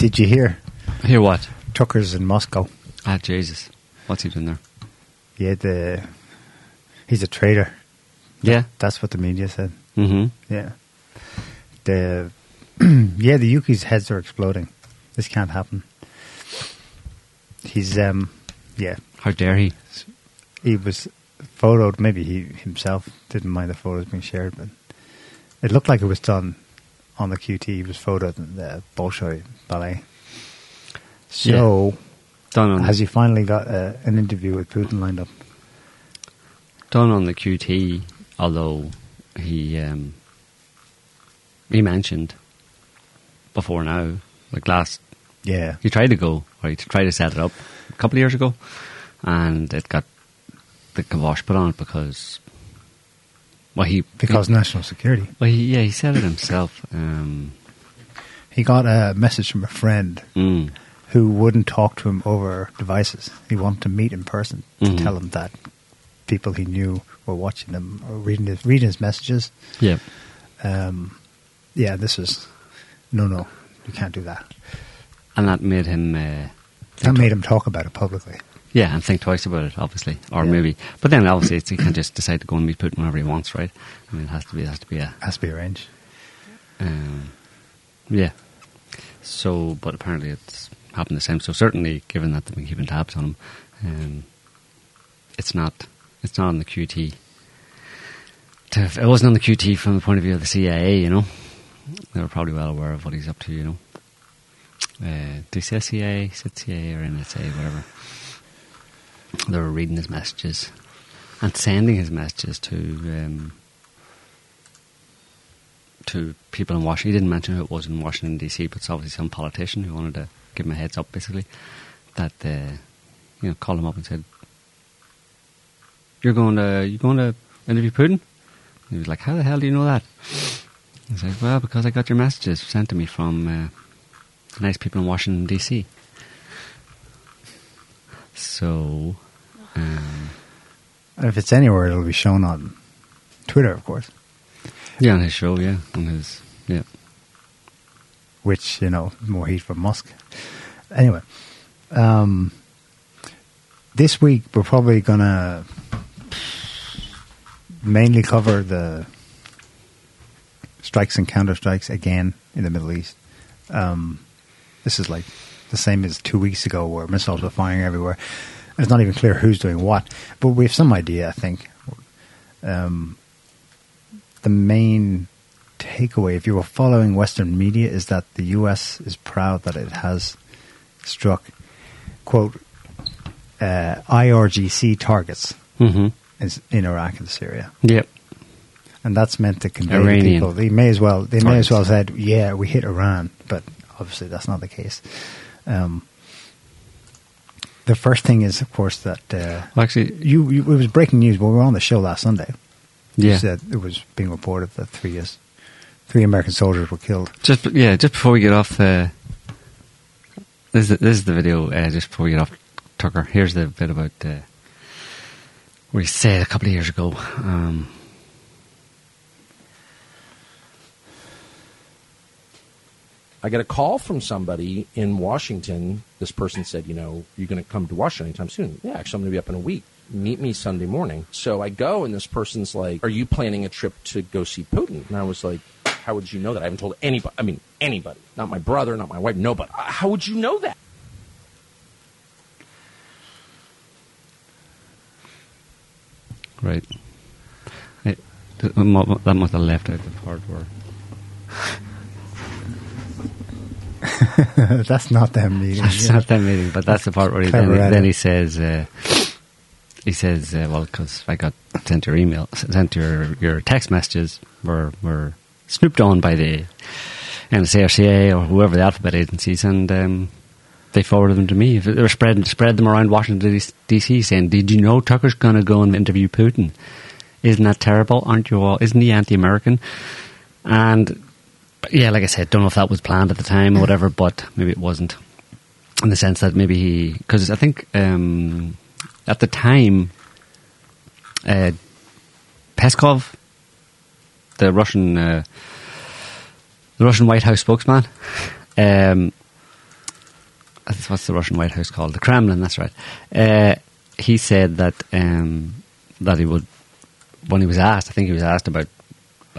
Did you hear? Hear what? Tucker's in Moscow. Ah, Jesus. What's he doing there? Yeah, the he's a traitor. Yeah. That's what the media said. Mm-hmm. Yeah. The yeah, the Yuki's heads are exploding. This can't happen. He's um yeah. How dare he? He was photoed maybe he himself didn't mind the photos being shared, but it looked like it was done on the QT. Was photoed in the Bolshoi ballet. So Done on, has he finally got uh, an interview with Putin lined up? done on the QT, although he um, he mentioned before now, like last, Yeah. he tried to go, or he tried to set it up a couple of years ago, and it got the kibosh put on it because, well, he Because national security. well, he, yeah, he said it himself. Um, He got a message from a friend mm, who wouldn't talk to him over devices. He wanted to meet in person to Mhm. tell him that people he knew were watching him or reading his, reading his messages. yeah, Um, yeah, this is no, no, you can't do that. and that made him. Uh, That made him talk about it publicly. Yeah, and think twice about it, obviously, or Yeah. maybe. But then, obviously, it's, he can just decide to go and meet Putin whenever he wants, right? I mean, it has to be, it has to be a, Has to be arranged. um, yeah. So, but apparently, it's happened the same. So, certainly, given that they've been keeping tabs on him, um, it's not, it's not on the QT. It wasn't on the QT from the point of view of the CIA, you know. They were probably well aware of what he's up to, you know. Uh, do you say CIA, said CIA or NSA, whatever. They were reading his messages and sending his messages to um, to people in Washington. He didn't mention who it was in Washington D.C., but it's obviously some politician who wanted to give him a heads up, basically, that uh, you know called him up and said, "You're going to you're going to interview Putin?" And he was like, "How the hell do you know that?" He's like, "Well, because I got your messages sent to me from uh, nice people in Washington D.C." So, um, if it's anywhere, it'll be shown on Twitter, of course. yeah, on his show, yeah, on his yeah. which you know more heat from Musk. Anyway, um, this week we're probably gonna mainly cover the strikes and counter strikes again in the Middle East. Um, this is like the same as two weeks ago, where missiles were firing everywhere. It's not even clear who's doing what, but we have some idea, I think. Um, the main takeaway, if you were following Western media, is that the U.S. is proud that it has struck, quote, uh, IRGC targets Mm-hmm. in Iraq and Syria. Yep. And that's meant to convey to people. They may as well, they may as well said, yeah, we hit Iran, but obviously that's not the case. Um, the first thing is, of course, that uh, Well, actually, you, you, it was breaking news, but we were on the show last Sunday. You yeah. said it was being reported that three is, three American soldiers were killed. Just yeah, just before we get off the this is the, this is the video. Uh, just before we get off Tucker, here's the bit about uh, he said a couple of years ago. Um, I got a call from somebody in Washington. This person said, you know, you're going to come to Washington anytime soon. Yeah, actually, I'm going to be up in a week. Meet me Sunday morning. So I go, and this person's like, are you planning a trip to go see Putin? And I was like, how would you know that? I haven't told anybody. I mean, anybody. Not my brother, not my wife, nobody. How would you know that? right. I, that must have left out the part where that's not them meeting. That's not that meeting, but that's the part where he, then, then he says, uh, he says, uh, well, because I got sent your email, sent your your text messages were were snooped on by the NSA or CIA or whoever the alphabet agencies, and um, they forwarded them to me. They were spreading spread them around Washington D.C. saying, "Did you know Tucker's going to go and interview Putin? Isn't that terrible? Aren't you all? Isn't he anti-American?" And yeah, like I said, don't know if that was planned at the time or whatever, but maybe it wasn't. In the sense that maybe he, because I think um, at the time, uh, Peskov, the Russian, uh, the Russian White House spokesman, um, what's the Russian White House called? The Kremlin. That's right. Uh, he said that um, that he would when he was asked. I think he was asked about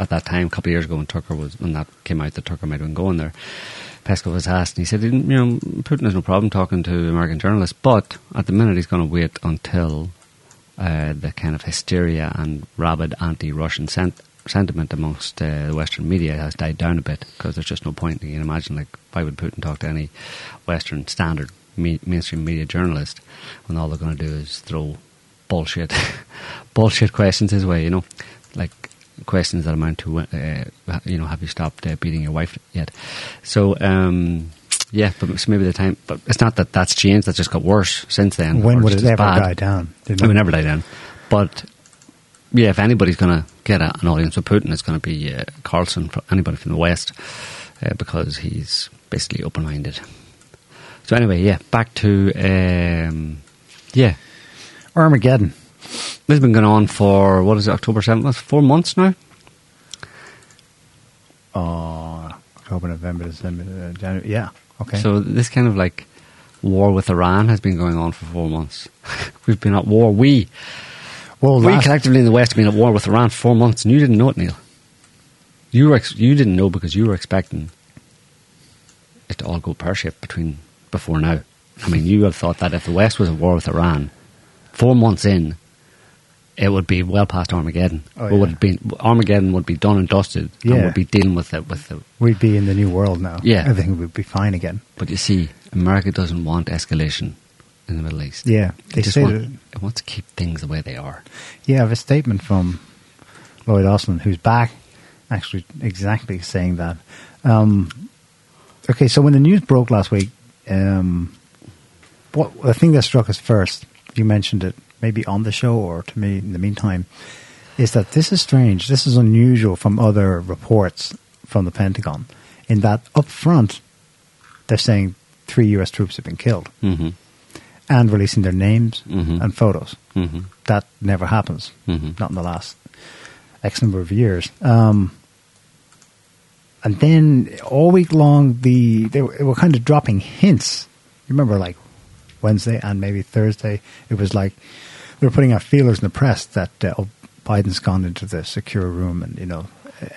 at that time a couple of years ago when Tucker was when that came out that Tucker might have been going there. Peskov was asked, and he said, you know, Putin has no problem talking to American journalists, but at the minute he's going to wait until uh, the kind of hysteria and rabid anti-Russian sent- sentiment amongst uh, the Western media has died down a bit because there's just no point. You can imagine, like, why would Putin talk to any Western standard me- mainstream media journalist when all they're going to do is throw bullshit, bullshit questions his way? You know, like questions that amount to, uh, you know, have you stopped uh, beating your wife yet? So. Um, yeah, but maybe the time. But it's not that that's changed. That's just got worse since then. When would it ever bad. die down? It would never die down. But yeah, if anybody's going to get a, an audience with Putin, it's going to be uh, Carlson, fro- anybody from the West, uh, because he's basically open minded. So anyway, yeah, back to um, yeah. Armageddon. This has been going on for what is it, October seventh? That's four months now. Oh, October, November, December, uh, January. Yeah. Okay. So this kind of like war with Iran has been going on for four months. We've been at war. We well, we collectively in the West have been at war with Iran for four months, and you didn't know it, Neil. You were ex- you didn't know because you were expecting it to all go pear shaped between before now. I mean, you have thought that if the West was at war with Iran, four months in, it would be well past Armageddon. Oh, It would yeah. have been Armageddon would be done and dusted, and Yeah. would be dealing with it with the. we'd be in the new world now. Yeah. Everything would be fine again. But you see, America doesn't want escalation in the Middle East. Yeah. It They just say want, it wants to keep things the way they are. yeah, I have a statement from Lloyd Austin, who's back, actually exactly saying that. Um, okay, so when the news broke last week, um, what the thing that struck us first, you mentioned it maybe on the show or to me in the meantime, is that this is strange. This is unusual from other reports from the Pentagon, in that up front, they're saying three U.S. troops have been killed hmm and releasing their names Mhm. and photos. hmm That never happens, Mhm. not in the last X number of years. Um, and then all week long, the they were, they were kind of dropping hints. You remember, like Wednesday and maybe Thursday, it was like they were putting out feelers in the press that uh, oh, Biden's gone into the secure room, and you know,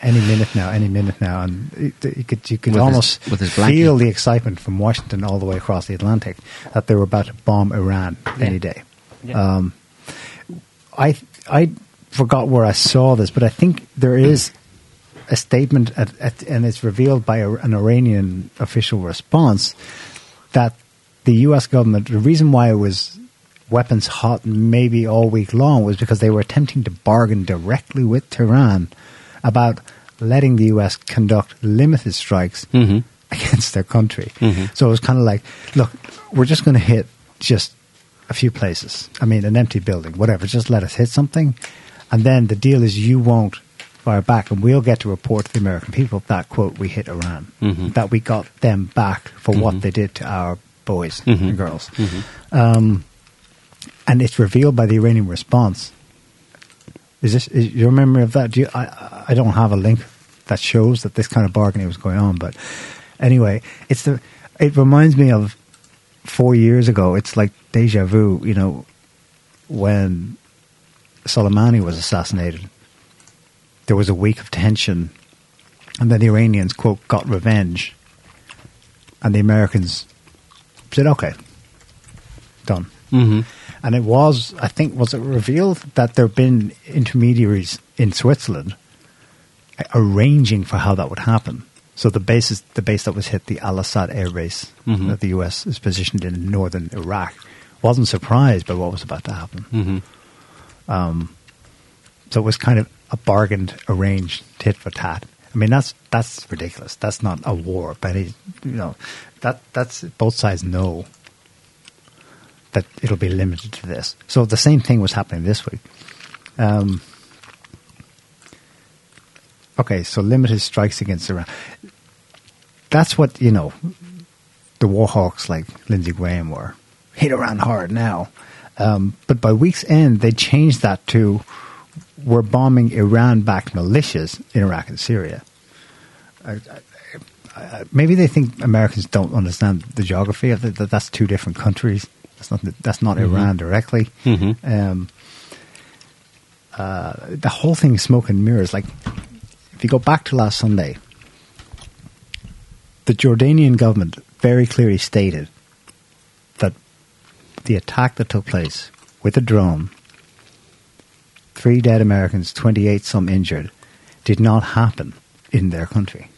any minute now, any minute now, and you could you could With his- almost with his feel the excitement from Washington all the way across the Atlantic that they were about to bomb Iran any day. Yeah. Um, I I forgot where I saw this, but I think there is a statement, at, at, and it's revealed by a, an Iranian official response that the U.S. government, the reason why it was weapons hot maybe all week long was because they were attempting to bargain directly with Tehran about letting the U.S. conduct limited strikes Mhm. against their country. Mhm. So it was kind of like, look, we're just going to hit just a few places. I mean, an empty building, whatever. Just let us hit something, and then the deal is you won't fire back, and we'll get to report to the American people that quote we hit Iran, Mhm. that we got them back for what they did to our boys Mhm. and girls. Mhm. Um, and it's revealed by the Iranian response. Is this is your memory of that? Do you, I I don't have a link that shows that this kind of bargaining was going on, but anyway, it's the it reminds me of four years ago. It's like deja vu, you know, when Soleimani was assassinated. There was a week of tension, and then the Iranians quote got revenge, and the Americans said, "Okay, done." hmm And it was, I think, was it revealed that there have been intermediaries in Switzerland arranging for how that would happen. So the base is the base that was hit, the Al Assad air base Mhm. that the U.S. is positioned in northern Iraq, wasn't surprised by what was about to happen. hmm So it was kind of a bargained, arranged tit for tat. I mean, that's that's ridiculous. That's not a war, but it, you know, that that's both sides know that it'll be limited to this. So the same thing was happening this week. Um, okay, so limited strikes against Iran. That's what you know. The Warhawks like Lindsey Graham were hit Iran hard now, um, but by week's end they changed that to we're bombing Iran-backed militias in Iraq and Syria. I, I, uh, maybe they think Americans don't understand the geography of it, that that's two different countries. That's not that's not Iran directly. Mhm. Um, uh, the whole thing is smoke and mirrors. Like, if you go back to last Sunday, the Jordanian government very clearly stated that the attack that took place with a drone, three dead Americans, 28 some injured, did not happen in their country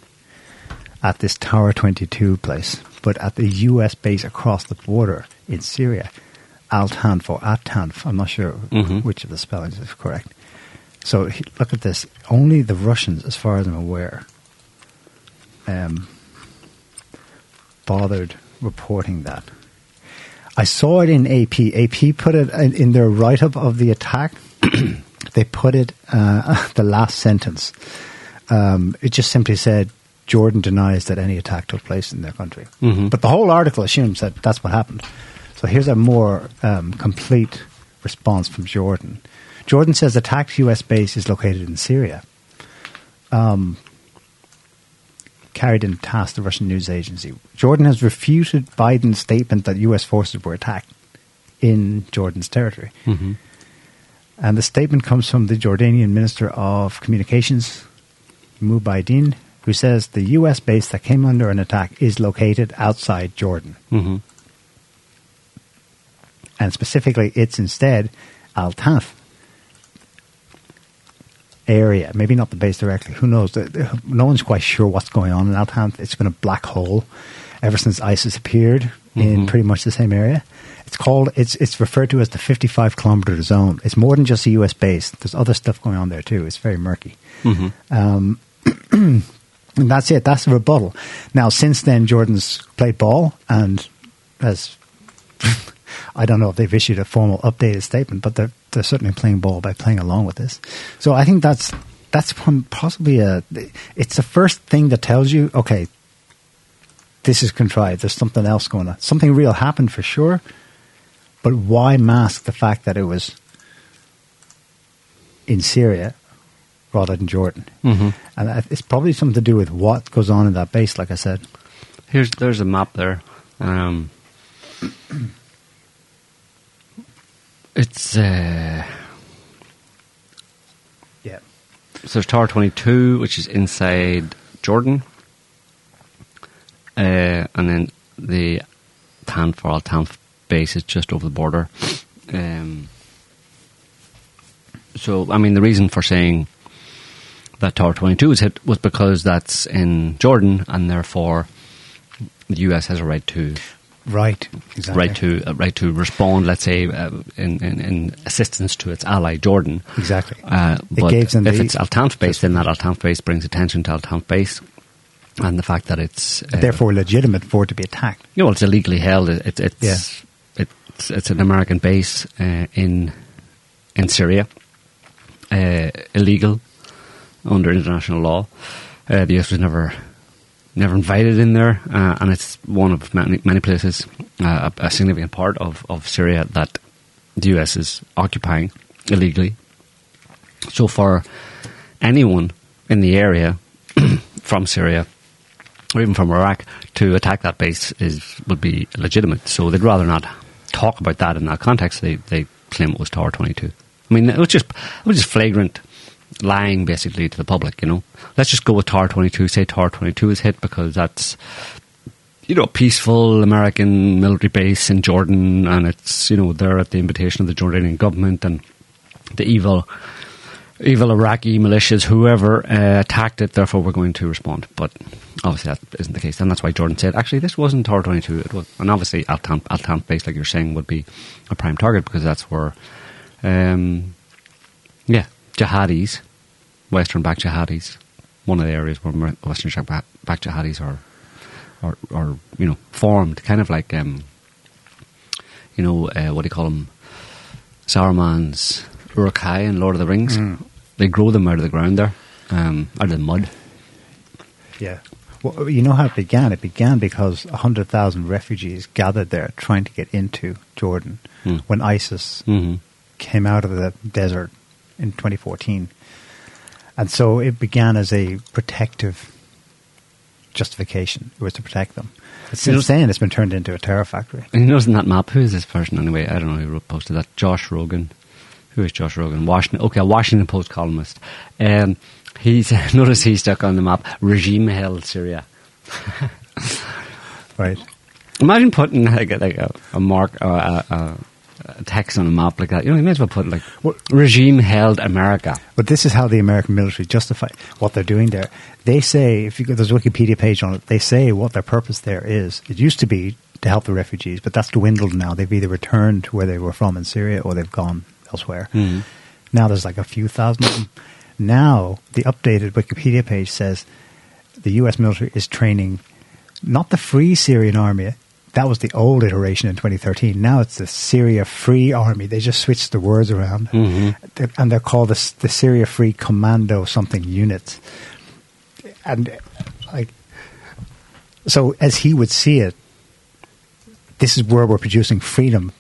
at this Tower 22 place, but at the US base across the border in Syria, Al Tanf or At Tanf. I'm not sure Mhm. which of the spellings is correct. So he- look at this. Only the Russians, as far as I'm aware, um, bothered reporting that. I saw it in AP. AP put it in, in their write up of the attack. they put it, uh, the last sentence. Um, it just simply said, Jordan denies that any attack took place in their country. Mhm. But the whole article assumes that that's what happened. So here's a more um, complete response from Jordan. Jordan says attacked U.S. base is located in Syria. Um, carried in TASS the Russian news agency. Jordan has refuted Biden's statement that U.S. forces were attacked in Jordan's territory. hmm And the statement comes from the Jordanian Minister of Communications, Mubaidin, who says the U.S. base that came under an attack is located outside Jordan. hmm And specifically, it's instead Al Tanf area. Maybe not the base directly. Who knows? No one's quite sure what's going on in Al Tanf. It's been a black hole ever since ISIS appeared in Mhm. pretty much the same area. It's called. It's it's referred to as the 55 kilometer zone. It's more than just a U.S. base. There's other stuff going on there too. It's very murky. hmm Um, and that's it. That's the rebuttal. Now, since then, Jordan's played ball and has. I don't know if they've issued a formal updated statement, but they're they're certainly playing ball by playing along with this. So I think that's that's possibly a. It's the first thing that tells you, okay, this is contrived. There's something else going on. Something real happened for sure, but why mask the fact that it was in Syria rather than Jordan? hmm And it's probably something to do with what goes on in that base, like I said. Here's there's a map there. Um, it's uh, Yeah. so there's Tower 22, which is inside Jordan, uh, and then the Tanf or Tanf base is just over the border. Um, so, I mean, the reason for saying that Tower 22 was hit was because that's in Jordan, and therefore the US has a right to Right. Exactly. right to uh, right to respond. Let's say uh, in, in in assistance to its ally Jordan. Exactly. Uh, It but gives them if it's Al Tanf base, then that Al Tanf base brings attention to Al Tanf base, and the fact that it's uh, Therefore, legitimate for it to be attacked. you know, it's illegally held. It, it, it's Yeah. it's it's an American base uh, in in Syria, uh, illegal under international law. Uh, the US was never never invited in there, uh, and it's one of many many places, uh, a, significant part of of Syria that the US is occupying illegally. So for anyone in the area from Syria or even from Iraq to attack that base is would be legitimate. So they'd rather not talk about that in that context. They they claim it was Tower Twenty Two. I mean, it was just it was just flagrant lying basically to the public. You know, let's just go with Tower Twenty Two. Say Tower Twenty Two is hit because that's you know, a peaceful American military base in Jordan, and it's you know they're at the invitation of the Jordanian government, and the evil, evil Iraqi militias, whoever uh, attacked it. Therefore, we're going to respond. But obviously, that isn't the case, and that's why Jordan said, actually, this wasn't Tower Twenty Two. It was, and obviously, Al Tanf base, like you're saying, would be a prime target because that's where, um, yeah, jihadis, Western backed jihadis, one of the areas where Western backed jihadis are or, or you know, formed, kind of like, um, you know, uh, what do you call them? Saruman's Uruk-hai in Lord of the Rings. Mm. They grow them out of the ground there, um, out of the mud. Yeah. Well, you know how it began? It began because 100,000 refugees gathered there trying to get into Jordan Hmm. when ISIS hmm came out of the desert in 2014. And so it began as a protective justification. It was to protect them. But You know- since then, it's been turned into a terror factory. And you notice in that map, who is this person anyway? I don't know who wrote, posted that. Josh Rogin. Who is Josh Rogin? Washington. Okay, a Washington Post columnist. Um, he's notice he stuck on the map regime held Syria. Right. Imagine putting like, a- like a, a mark, uh, a, a text on a map like that. You know, you may as well put like regime held America. But this is how the American military justify what they're doing there. They say, if you go, there's a Wikipedia page on it, they say what their purpose there is. It used to be to help the refugees, but that's dwindled now. They've either returned to where they were from in Syria or they've gone elsewhere. Mhm. Now there's like a few thousand of them. Now, the updated Wikipedia page says the U.S. military is training not the Free Syrian Army. That was the old iteration in 2013. Now it's the Syria Free Army. They just switched the words around. Mhm. And they're called the, the Syria Free Commando something units. And, like, so as he would see it, this is where we're producing freedom.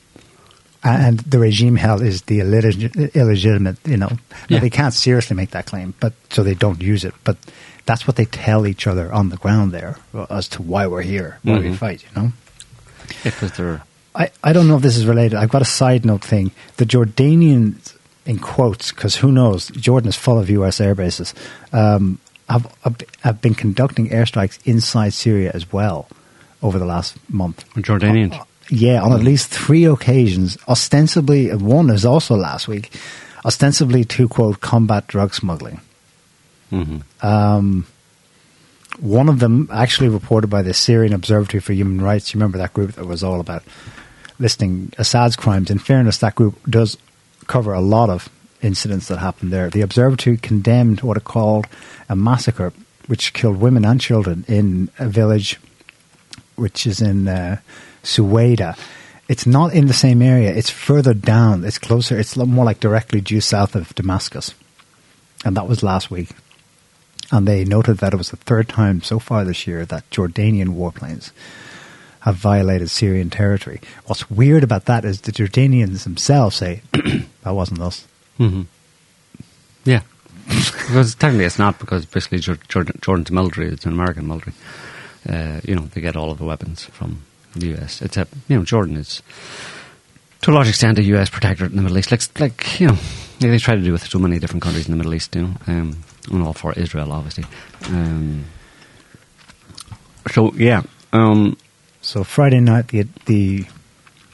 And the regime held is the illegit- illegitimate, you know. Now, Yeah. They can't seriously make that claim, but so they don't use it. But that's what they tell each other on the ground there as to why we're here, why we Mhm. fight, you know. They're I, I don't know if this is related. I've got a side note thing. The Jordanians, in quotes, because who knows, Jordan is full of U.S. air bases, um, have, have been conducting airstrikes inside Syria as well over the last month. Jordanians. Uh, yeah, on at least three occasions. Ostensibly, one is also last week, ostensibly to, quote, combat drug smuggling. hmm Um, one of them actually reported by the Syrian Observatory for Human Rights. You remember that group that was all about listing Assad's crimes. In fairness, that group does cover a lot of incidents that happened there. The observatory condemned what it called a massacre, which killed women and children in a village which is in uh. It's not in the same area. It's further down. It's closer. It's more like directly due south of Damascus. And that was last week. And they noted that it was the third time so far this year that Jordanian warplanes have violated Syrian territory. What's weird about that is the Jordanians themselves say, that wasn't us. hmm Yeah. because technically it's not because basically Jor- Jordan, Jordan's military is an American military. Uh, you know, they get all of the weapons from the US. Except, you know, Jordan is to a large extent a US protectorate in the Middle East. Like, like you know, they try to do with so many different countries in the Middle East, you know, um, and all for Israel, obviously. Um, so, yeah. Um, So Friday night, the, the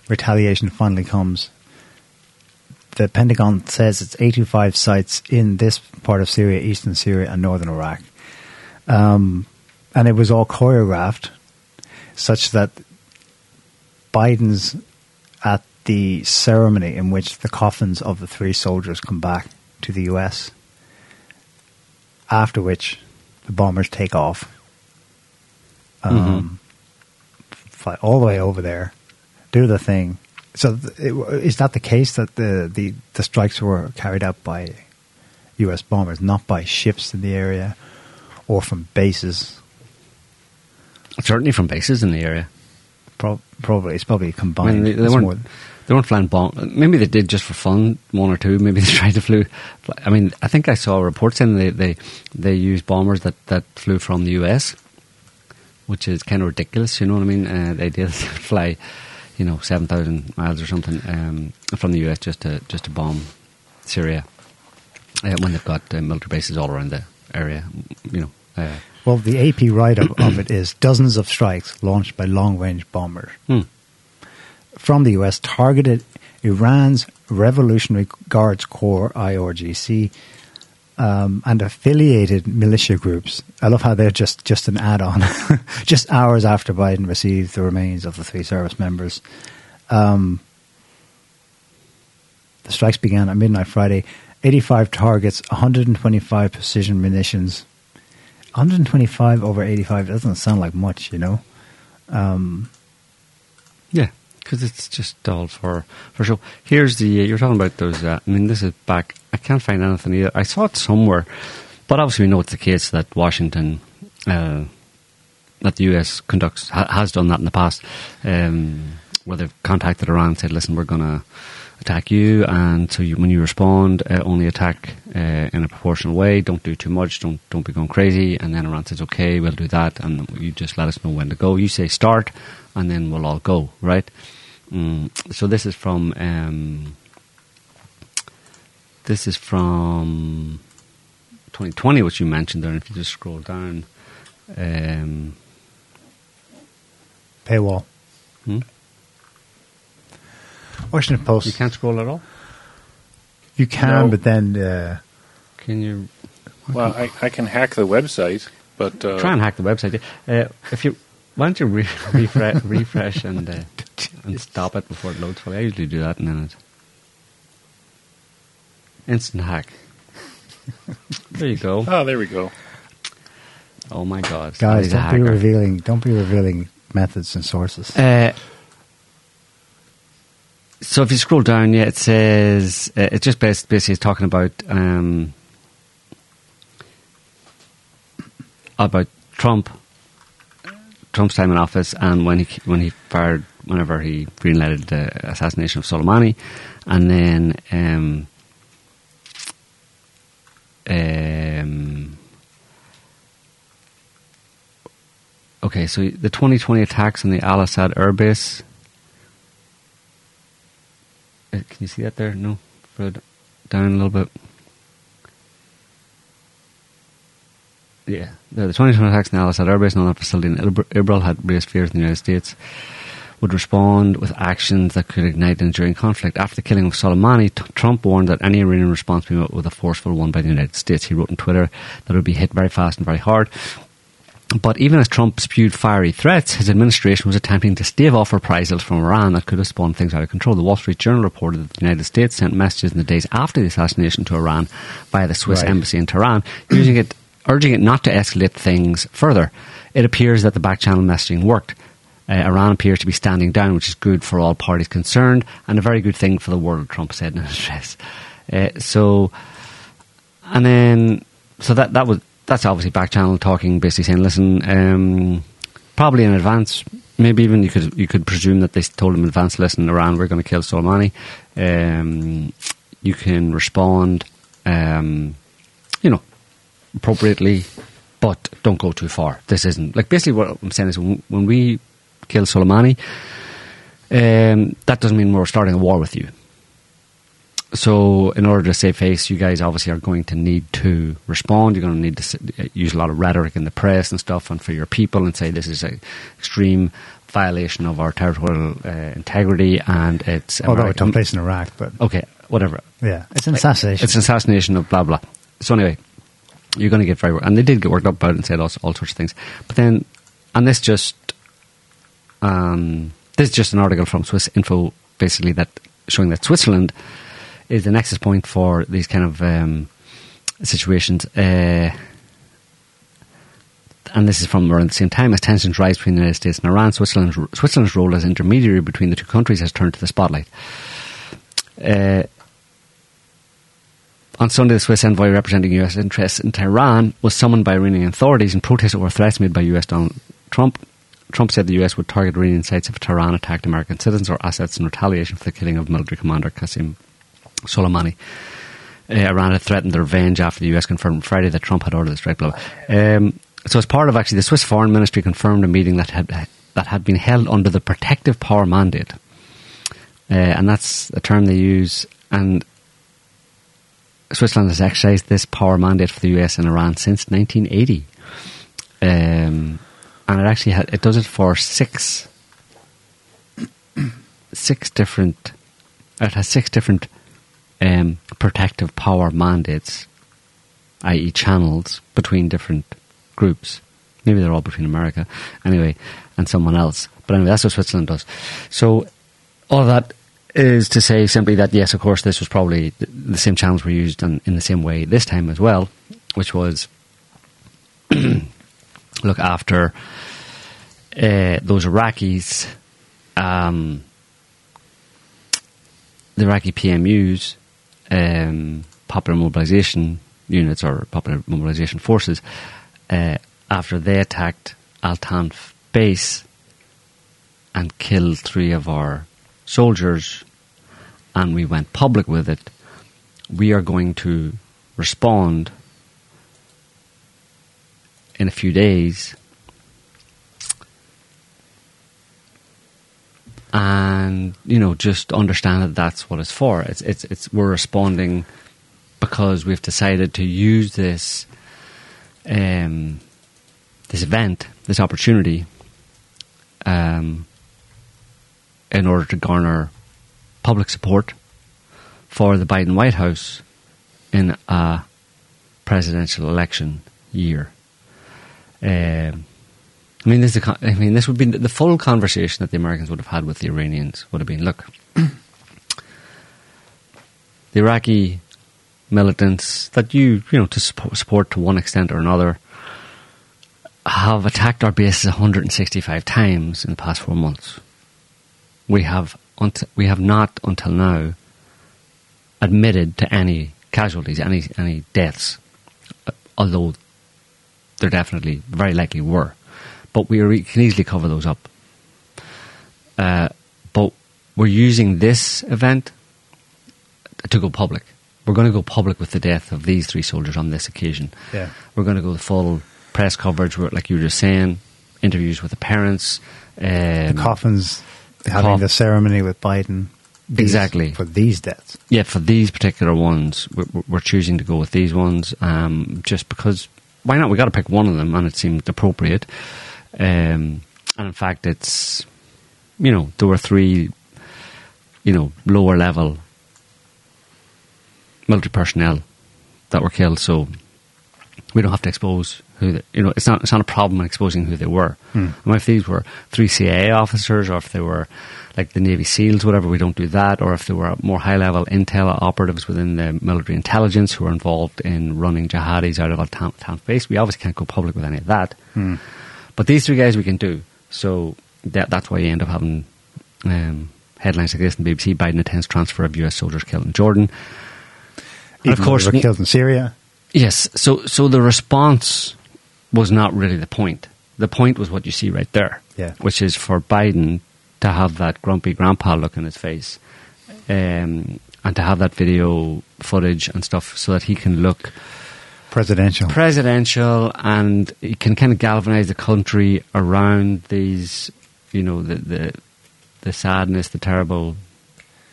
retaliation finally comes. The Pentagon says it's 85 sites in this part of Syria, eastern Syria, and northern Iraq. Um, and it was all choreographed such that Biden's at the ceremony in which the coffins of the three soldiers come back to the US, after which the bombers take off. Um, fly all the way over there, do the thing. So, th- it, is that the case that the, the, the strikes were carried out by U.S. bombers, not by ships in the area or from bases? certainly from bases in the area. Pro- probably it's probably I combined. mean, they, they weren't. They weren't flying bomb. Maybe they did just for fun, one or two. Maybe they tried to flew. I mean, I think I saw a report saying they they, they used bombers that, that flew from the US, which is kind of ridiculous. You know what I mean? Uh, they did fly, you know, seven thousand miles or something um, from the US just to just to bomb Syria uh, when they've got uh, military bases all around the area. You know. Uh, well, the AP write up of it is dozens of strikes launched by long range bombers hmm. From the U.S. targeted Iran's Revolutionary Guards Corps (IRGC) um, and affiliated militia groups. I love how they're just just an add-on. just hours after Biden received the remains of the three service members, um, the strikes began at midnight Friday. 85 targets, 125 precision munitions. 125 over 85 doesn't sound like much, you know. Um, Yeah, because it's just all for for show. Here's the you're talking about those. Uh, I mean, this is back. I can't find anything either. I saw it somewhere, but obviously we know it's the case that Washington, uh, that the U.S. conducts ha- has done that in the past, um, where they've contacted Iran and said, "Listen, we're going to attack you, and so you, when you respond, uh, only attack uh, in a proportional way. Don't do too much. Don't don't be going crazy. And then Iran says, "Okay, we'll do that," and you just let us know when to go. You say start, and then we'll all go. Right. Mm, so this is from um, this is from 2020, which you mentioned there. And if you just scroll down, um, Paywall. hmm? Washington Post. you can't scroll at all. You can, No. but then uh, Can you Well, I, I can hack the website, but uh, try and hack the website? Uh, if you why don't you re- refresh, refresh and uh, and stop it before it loads fully? I usually do that, in a minute. instant hack. There you go. oh, there we go. Oh my god, guys, He's a don't be hacker. revealing. Don't be revealing methods and sources. Uh, so if you scroll down, yeah, it says uh, it just bas- basically is talking about um, about Trump, Trump's time in office, and when he when he fired, whenever he greenlighted the assassination of Soleimani, and then um, um, okay, so the 2020 attacks on the Al Assad airbase. Uh, Can you see that there? No, Further down a little bit. Yeah, the, the 2020 attacks on the Al Assad airbase and on facility in Ibril had raised fears in the United States would respond with actions that could ignite an enduring conflict. After the killing of Soleimani, T- Trump warned that any Iranian response would be met with a forceful one by the United States. He wrote on Twitter that it would be hit very fast and very hard. But even as Trump spewed fiery threats, his administration was attempting to stave off reprisals from Iran that could have spawned things out of control. The Wall Street Journal reported that the United States sent messages in the days after the assassination to Iran via the Swiss Right. embassy in Tehran, using it, urging it not to escalate things further. It appears that the back channel messaging worked. Uh, Iran appears to be standing down, which is good for all parties concerned, and a very good thing for the world, Trump said in an address. Uh, so, and then so that that was that's obviously back channel talking, basically saying, listen, um, probably in advance, maybe even you could you could presume that they told him in advance, listen, Iran, we're going to kill Soleimani. Um, you can respond, um, you know, appropriately, but don't go too far. This isn't like basically what I'm saying is when, when we kill Soleimani, um, that doesn't mean we're starting a war with you. So, in order to save face, you guys obviously are going to need to respond. You're going to need to use a lot of rhetoric in the press and stuff, and for your people, and say this is an extreme violation of our territorial uh, integrity, and it's Although it took American- place in Iraq, but Okay, whatever. yeah, it's an assassination. It's an assassination of blah blah. So anyway, you're going to get very and they did get worked up about it and said all, all sorts of things. But then, and this just, um, this is just an article from Swiss Info, basically that showing that Switzerland is the nexus point for these kind of um, situations. Uh, and this is from around the same time as tensions rise between the United States and Iran. Switzerland's, Switzerland's role as intermediary between the two countries has turned to the spotlight. Uh, on Sunday, the Swiss envoy representing U.S. interests in Tehran was summoned by Iranian authorities in protest over threats made by U.S. Donald Trump. Trump said the U.S. would target Iranian sites if Tehran attacked American citizens or assets in retaliation for the killing of military commander Qasem Soleimani. Uh, Iran had threatened revenge after the US confirmed Friday that Trump had ordered the strike. Um, so, as part of actually, the Swiss Foreign Ministry confirmed a meeting that had that had been held under the protective power mandate, uh, and that's a term they use. And Switzerland has exercised this power mandate for the US and Iran since 1980, um, and it actually ha- it does it for six six different. It has six different um, protective power mandates, i.e., channels between different groups. Maybe they're all between America, anyway, and someone else. But anyway, that's what Switzerland does. So, all that is to say simply that yes, of course, this was probably the same channels were used in, in the same way this time as well, which was look after uh, those Iraqis. Um, the Iraqi PMUs, um, Popular Mobilization Units or Popular Mobilization Forces, uh, after they attacked Al Tanf base and killed three of our soldiers, and we went public with it, we are going to respond in a few days. And you know, just understand that that's what it's for. It's it's it's we're responding because we've decided to use this um, this event, this opportunity, um, in order to garner public support for the Biden White House in a presidential election year. Um, I mean, this I mean, this would be the full conversation that the Americans would have had with the Iranians would have been: Look, the Iraqi militants that you you know to support to one extent or another have attacked our bases 165 times in the past four months. We have we have not until now admitted to any casualties, any any deaths, uh, although there definitely very likely were. But we are, can easily cover those up. Uh, but we're using this event to go public. We're going to go public with the death of these three soldiers on this occasion. Yeah. We're going to go the full press coverage, like you were just saying, interviews with the parents. Um, The coffins, having the ceremony with Biden. these- Exactly. For these deaths. yeah, for these particular ones, we're, we're choosing to go with these ones um, just because. Why not? We got to pick one of them, and it seemed appropriate. Um, and in fact, it's you know there were three, you know, lower level military personnel that were killed, so we don't have to expose who they, you know. It's not it's not a problem in exposing who they were. And if these were three CIA officers, or if they were like the Navy SEALs, whatever, we don't do that. Or if there were more high level intel operatives within the military intelligence who are involved in running jihadis out of a town, town base, we obviously can't go public with any of that. But these three guys we can do. So that, that's why you end up having um, headlines like this in BBC Biden attends transfer of US soldiers killed in Jordan. And of course, they killed in Syria. Yes. So so the response was not really the point. The point was what you see right there. Yeah. Which is for Biden to have that grumpy grandpa look in his face, um, and to have that video footage and stuff, so that he can look Presidential. presidential and he can kind of galvanize the country around these, you know, the the, the sadness, the terrible,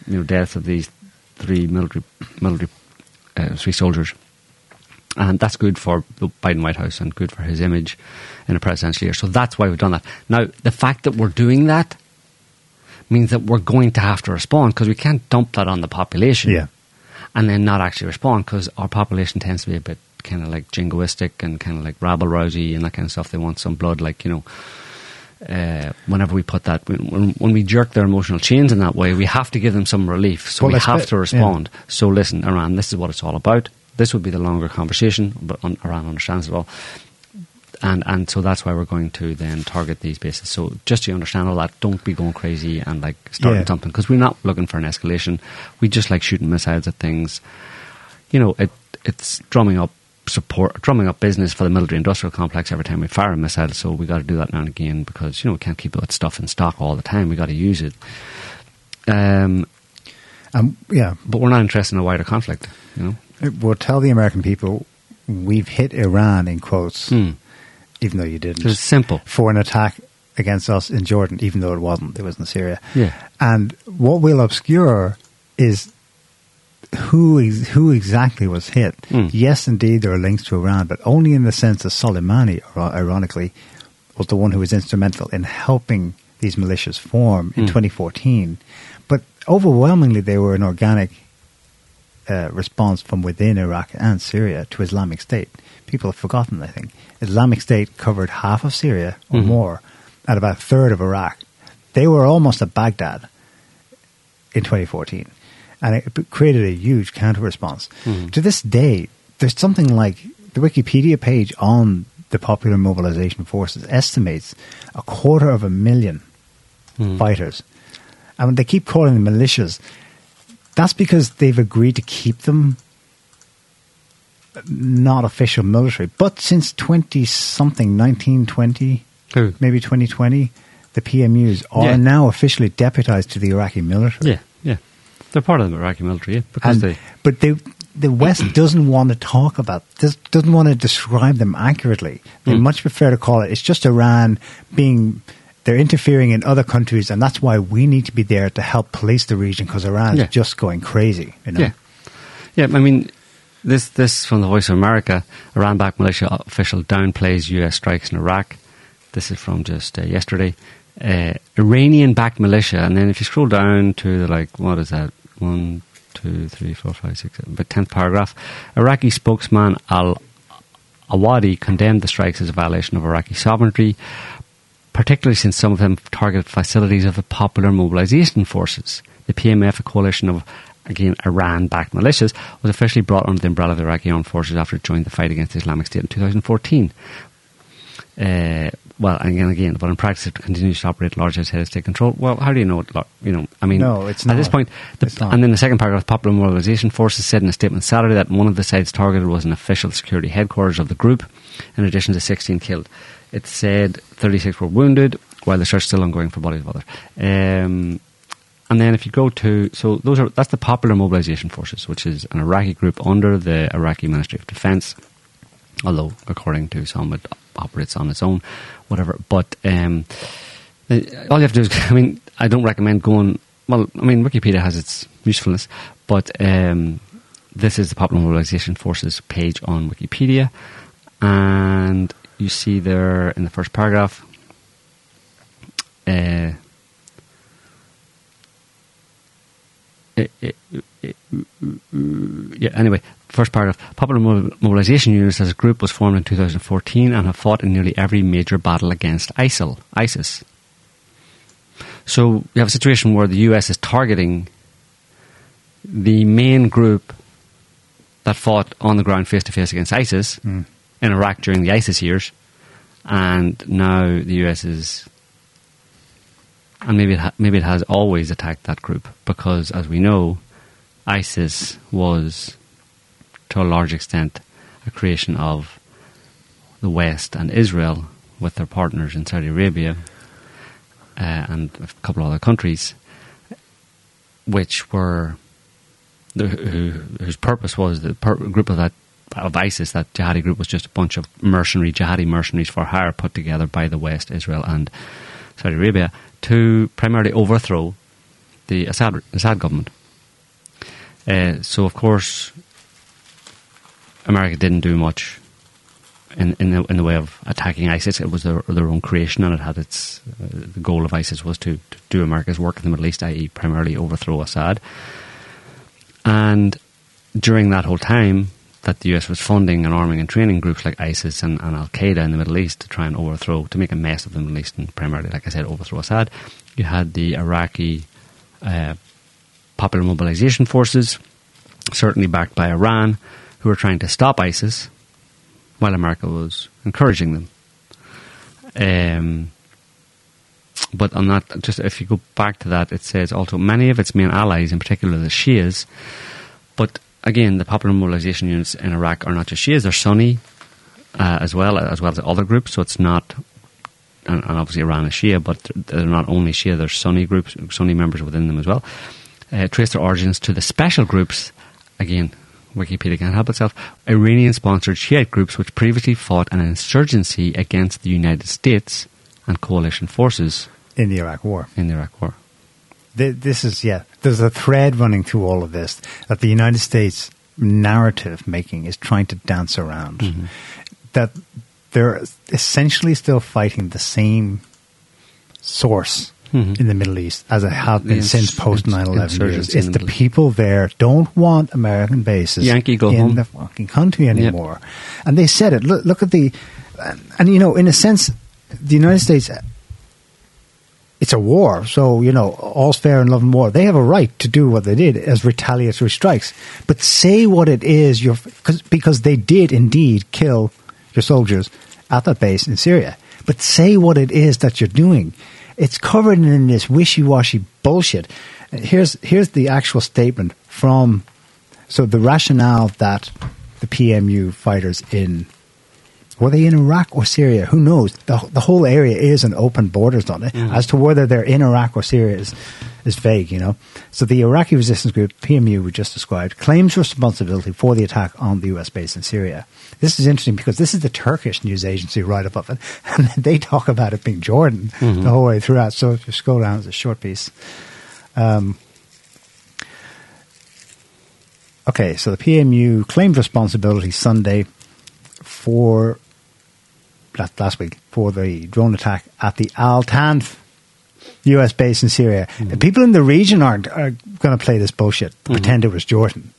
you know, deaths of these three military military uh, three soldiers. And that's good for the Biden White House and good for his image in a presidential year. So that's why we've done that. Now, the fact that we're doing that means that we're going to have to respond because we can't dump that on the population Yeah. and then not actually respond because our population tends to be a bit kind of like jingoistic and kind of like rabble rousy and that kind of stuff. They want some blood, like you know. Uh, whenever we put that, when, when we jerk their emotional chains in that way, we have to give them some relief. So Well, we have to yeah. respond. So listen, Iran, this is what it's all about. This would be the longer conversation, but Iran understands it all. And and so that's why we're going to then target these bases. So just to understand all that, don't be going crazy and like starting Yeah. something because we're not looking for an escalation. We just like shooting missiles at things. You know, it it's drumming up support, drumming up business for the military industrial complex every time we fire a missile. So we got to do that now and again because you know we can't keep that stuff in stock all the time. We got to use it. Um, Um, yeah. but we're not interested in a wider conflict. You know. We'll tell the American people we've hit Iran, in quotes, Hmm. even though you didn't. It's simple. for an attack against us in Jordan, even though it wasn't. It was in Syria. Yeah. And what will obscure is who ex- who exactly was hit. Mm. Yes, indeed, there are links to Iran, but only in the sense that Soleimani, ironically, was the one who was instrumental in helping these militias form in Mm. 2014. But overwhelmingly, they were an organic uh, response from within Iraq and Syria to Islamic State. People have forgotten, I think. Islamic State covered half of Syria or Mhm. more and about a third of Iraq. They were almost at Baghdad in 2014. And it created a huge counter response. Mhm. To this day, there's something like the Wikipedia page on the Popular Mobilization Forces estimates a quarter of a million Hmm. fighters. And when they keep calling them militias, that's because they've agreed to keep them not official military. But since 20 something, 1920, Who? maybe 2020, the PMUs are Yeah. now officially deputized to the Iraqi military. Yeah, yeah. They're part of the Iraqi military, yeah, because And, they. but they, the West doesn't want to talk about this, doesn't want to describe them accurately. They Mm. much prefer to call it, it's just Iran being, they're interfering in other countries, and that's why we need to be there to help police the region because Iran is Yeah. just going crazy. You know? Yeah, yeah. I mean, this this from the Voice of America. Iran-backed militia official downplays U.S. strikes in Iraq. This is from just uh, yesterday. Uh, Iranian-backed militia, and then if you scroll down to the like, what is that? One, two, three, four, five, six, seven, but tenth paragraph. Iraqi spokesman Al Awadi condemned the strikes as a violation of Iraqi sovereignty, particularly since some of them targeted facilities of the Popular Mobilization Forces. The PMF, a coalition of, again, Iran backed militias, was officially brought under the umbrella of the Iraqi armed forces after it joined the fight against the Islamic State in 2014. Uh, well, again, again, but in practice, it continues to operate largely as head of state control. Well, how do you know it? You know, I mean, No, it's not. at this point, the, and then the second paragraph, Popular Mobilization Forces said in a statement Saturday that one of the sites targeted was an official security headquarters of the group, in addition to 16 killed. It said 36 were wounded, while the search is still ongoing for bodies of others. Um, and then if you go to, so those are, that's the Popular Mobilization Forces, which is an Iraqi group under the Iraqi Ministry of Defense, although according to some it operates on its own, whatever. But um, uh, all you have to do is, I mean, I don't recommend going. Well, I mean, Wikipedia has its usefulness, but um, this is the Popular Mobilization Forces page on Wikipedia, and you see there in the first paragraph. Uh, it, it, it, yeah, anyway, first paragraph. Popular Mobilization Units as a group was formed in 2014 and have fought in nearly every major battle against ISIL, ISIS. So you have a situation where the US is targeting the main group that fought on the ground face to face against ISIS Mm. In Iraq during the ISIS years, and now the US is, and maybe it ha- maybe it has always attacked that group because, as we know, ISIS was to a large extent a creation of the West and Israel with their partners in Saudi Arabia uh, and a couple of other countries, which were whose purpose was the group of that of ISIS, that jihadi group was just a bunch of mercenary jihadi mercenaries for hire put together by the West, Israel, and Saudi Arabia to primarily overthrow the Assad, Assad government. Uh, so, of course, America didn't do much in in the, in the way of attacking ISIS. It was their, their own creation, and it had its uh, the goal of ISIS was to, to do America's work in the Middle East, i.e., primarily overthrow Assad. And during that whole time, that the US was funding and arming and training groups like ISIS and, and Al Qaeda in the Middle East to try and overthrow, to make a mess of the Middle East and primarily, like I said, overthrow Assad. You had the Iraqi uh, Popular Mobilization Forces, certainly backed by Iran, who were trying to stop ISIS while America was encouraging them. Um, but on that, just if you go back to that, it says also many of its main allies, in particular the Shias, but again, the popular mobilization units in Iraq are not just Shias; they're Sunni uh, as well as well as other groups. So it's not, and, and obviously Iran is Shia, but they're not only Shia; there's Sunni groups, Sunni members within them as well. Uh, trace their origins to the special groups. Again, Wikipedia can't help itself. Iranian-sponsored Shiite groups which previously fought an insurgency against the United States and coalition forces in the Iraq War. in the Iraq War. Th- This is yeah. There's a thread running through all of this that the United States narrative making is trying to dance around. Mm-hmm. That they're essentially still fighting the same source Mhm. in the Middle East as it has been ins- since post 9/11 years. It's the the people there don't want American bases Yankee, go in home. the fucking country anymore, and they said it. Look, look at the, and you know, in a sense, the United States it's a war, so you know all's fair in love and war. They have a right to do what they did as retaliatory strikes, but say what it is you're cause, because they did indeed kill your soldiers at that base in Syria. But say what it is that you're doing. It's covered in this wishy-washy bullshit. Here's here's the actual statement from so the rationale that the PMU fighters in were they in Iraq or Syria? Who knows? The, the whole area is an open border zone. As to whether they're in Iraq or Syria is is vague, you know. So the Iraqi resistance group, PMU, we just described, claims responsibility for the attack on the US base in Syria. This is interesting because this is the Turkish news agency right above it, and they talk about it being Jordan the whole way throughout. So if you scroll down, it's a short piece. Um, okay, so the PMU claimed responsibility Sunday for last, last week for the drone attack at the Al Tanf U.S. base in Syria. The people in the region aren't are going to play this bullshit, pretend it was Jordan.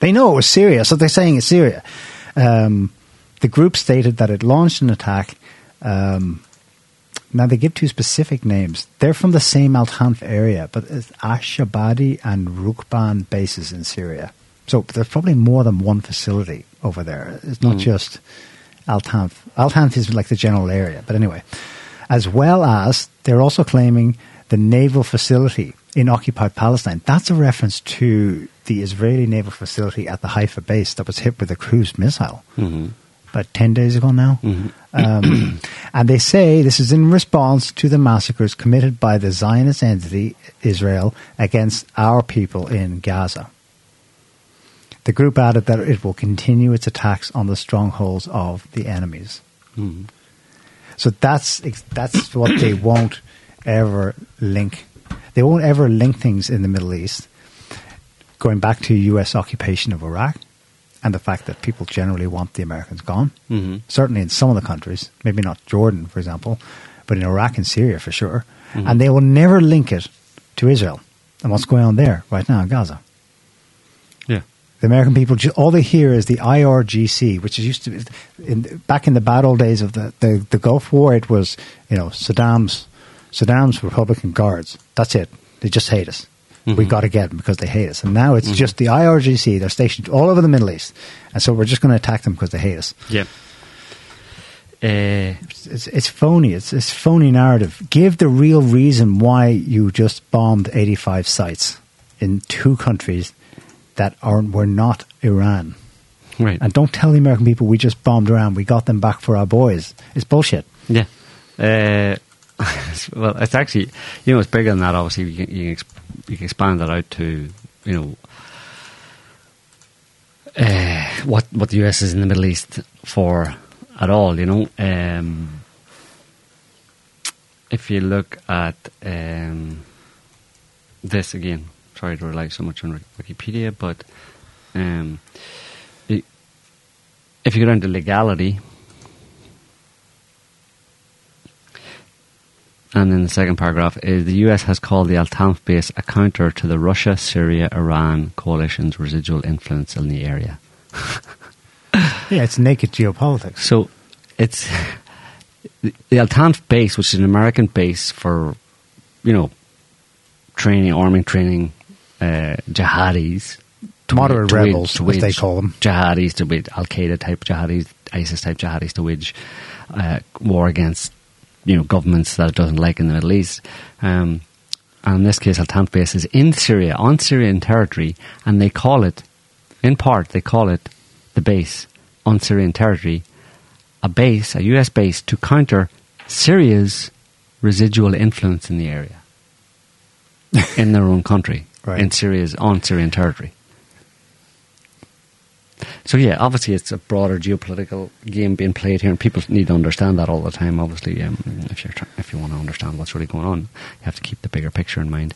They know it was Syria, so they're saying it's Syria. Um, the group stated that it launched an attack. Um, now they give two specific names. They're from the same Al Tanf area, but it's Ash Shaddadi and Rukban bases in Syria. So there's probably more than one facility over there. It's not just Al Tanf. Al Tanf is like the general area, but anyway, as well as they're also claiming the naval facility in occupied Palestine. That's a reference to the Israeli naval facility at the Haifa base that was hit with a cruise missile about 10 days ago now. Um, and they say this is in response to the massacres committed by the Zionist entity Israel against our people in Gaza. The group added that it will continue its attacks on the strongholds of the enemies. So that's that's what they won't ever link. They won't ever link things in the Middle East going back to U.S. occupation of Iraq and the fact that people generally want the Americans gone. Mhm. Certainly in some of the countries, maybe not Jordan, for example, but in Iraq and Syria for sure. And they will never link it to Israel and what's going on there right now in Gaza. The American people, all they hear is the IRGC, which is used to be in, back in the bad old days of the, the, the Gulf War. It was you know Saddam's Saddam's Republican Guards. That's it. They just hate us. We've got to get them because they hate us. And now it's just the IRGC. They're stationed all over the Middle East, and so we're just going to attack them because they hate us. Yeah. Uh, It's, it's, it's phony. It's it's phony narrative. Give the real reason why you just bombed 85 sites in two countries that are were not Iran. right. And don't tell the American people we just bombed Iran. We got them back for our boys. It's bullshit. Yeah. Uh, well, it's actually, you know, it's bigger than that. Obviously, you can, you can, ex- you can expand that out to, you know, uh, what what the US is in the Middle East for at all. You know, um, if you look at um, this again, sorry to rely so much on Wikipedia, but um, i- if you go down to legality. And in the second paragraph is the US has called the Al Tanf base a counter to the Russia, Syria, Iran coalition's residual influence in the area. Yeah, it's naked geopolitics. So it's the Al Tanf base, which is an American base for, you know, training, arming training uh, jihadis. Moderate to rebels, to as they call them. Jihadis, to wage Al Qaeda type jihadis, ISIS type jihadis to wage uh, war against, you know, governments that it doesn't like in the Middle East. Um, and in this case, Al Tanf base is in Syria, on Syrian territory, and they call it, in part, they call it the base on Syrian territory, a base, a US base, to counter Syria's residual influence in the area, in their own country, Right. in Syria's on Syrian territory. So yeah, obviously it's a broader geopolitical game being played here, and people need to understand that all the time. Obviously, um, if you're try- if you want to understand what's really going on, you have to keep the bigger picture in mind.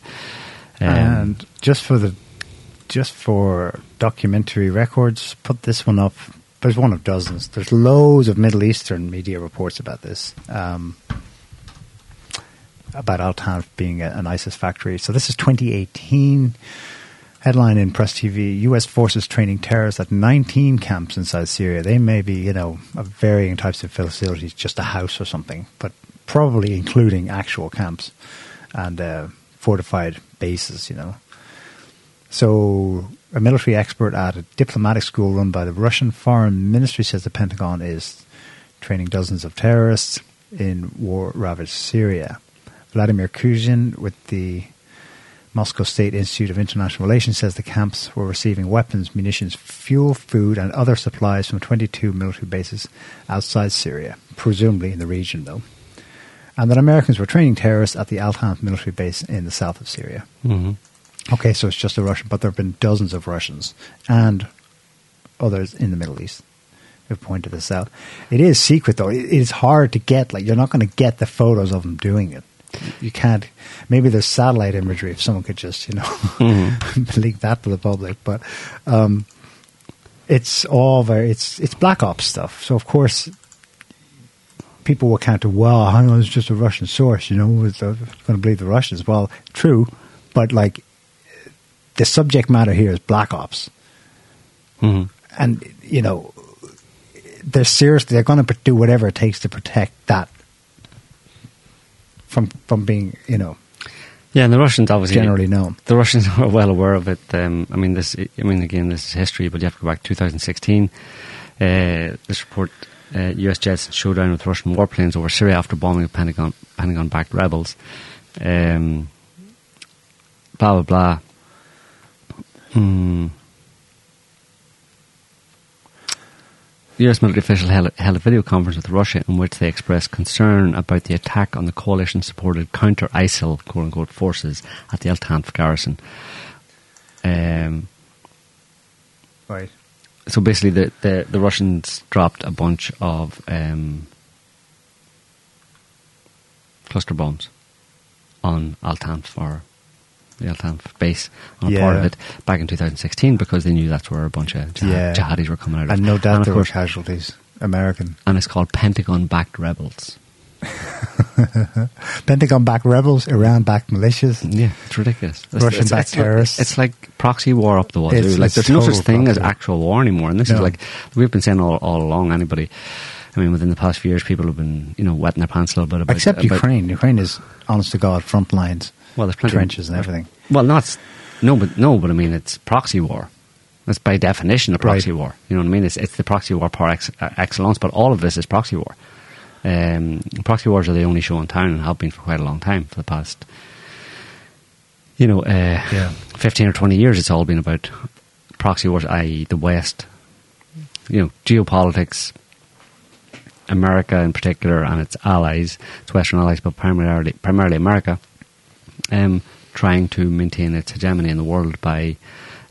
Um, and just for the just for documentary records, put this one up. There's one of dozens. There's loads of Middle Eastern media reports about this. Um, about Al Tanf being an ISIS factory. So this is 2018. Headline in Press TV: U.S. forces training terrorists at 19 camps inside Syria. They may be, you know, varying types of facilities, just a house or something, but probably including actual camps and uh, fortified bases. You know. So, a military expert at a diplomatic school run by the Russian Foreign Ministry says the Pentagon is training dozens of terrorists in war-ravaged Syria. Vladimir Kuzin with the Moscow State Institute of International Relations says the camps were receiving weapons, munitions, fuel, food, and other supplies from 22 military bases outside Syria, presumably in the region, though. and that Americans were training terrorists at the Al Tanf military base in the south of Syria. hmm Okay, so it's just a Russian, but there have been dozens of Russians and others in the Middle East who've pointed this out. It is secret, though. It, it is hard to get. Like, you're not going to get the photos of them doing it. You can't. Maybe there's satellite imagery if someone could just, you know, leak that to the public. But um, it's all very. It's it's black ops stuff. So of course, people will counter. Well, hang on, it's just a Russian source. You know, uh, going to believe the Russians. Well, true, but like the subject matter here is black ops, hmm and you know they're seriously they're going to do whatever it takes to protect that from from being you know Yeah, and the Russians obviously generally known. The Russians are well aware of it. Um, I mean, this. I mean, again, this is history, but you have to go back to 2016. Uh, this report: uh, U.S. jets showdown with Russian warplanes over Syria after bombing of Pentagon Pentagon-backed rebels. Um, blah blah blah. Hmm. US military official held, held a video conference with Russia in which they expressed concern about the attack on the coalition supported counter ISIL quote unquote forces at the Al Tanf garrison. Um, Right. so basically, the, the, the Russians dropped a bunch of um, cluster bombs on Al Tanf or the Al Tanf base on a part of it back in 2016 because they knew that's where a bunch of jihad, Yeah. jihadis were coming out of. And no doubt of there were casualties. American and it's called Pentagon-backed rebels. Pentagon-backed rebels, Iran-backed militias. Yeah, it's ridiculous. It's like- terrorists. It's like proxy war up the wazoo. It's- like there's no such thing as actual war anymore. And this is like we've been saying all, all along. Anybody, I mean, within the past few years, people have been you know wetting their pants a little bit about Except about- Ukraine. Ukraine is, honest to God, front lines, Well, there's plenty trenches and everything. Well, not no, but no, but I mean, it's proxy war. That's by definition a proxy Right. war. You know what I mean? It's it's the proxy war par ex- uh, excellence. But all of this is proxy war. Um, proxy wars are the only show in town and have been for quite a long time for the past, you know, uh, Yeah. fifteen or twenty years. It's all been about proxy wars, i.e., the West. You know, geopolitics. America in particular and its allies, its Western allies, but primarily primarily America, um, trying to maintain its hegemony in the world by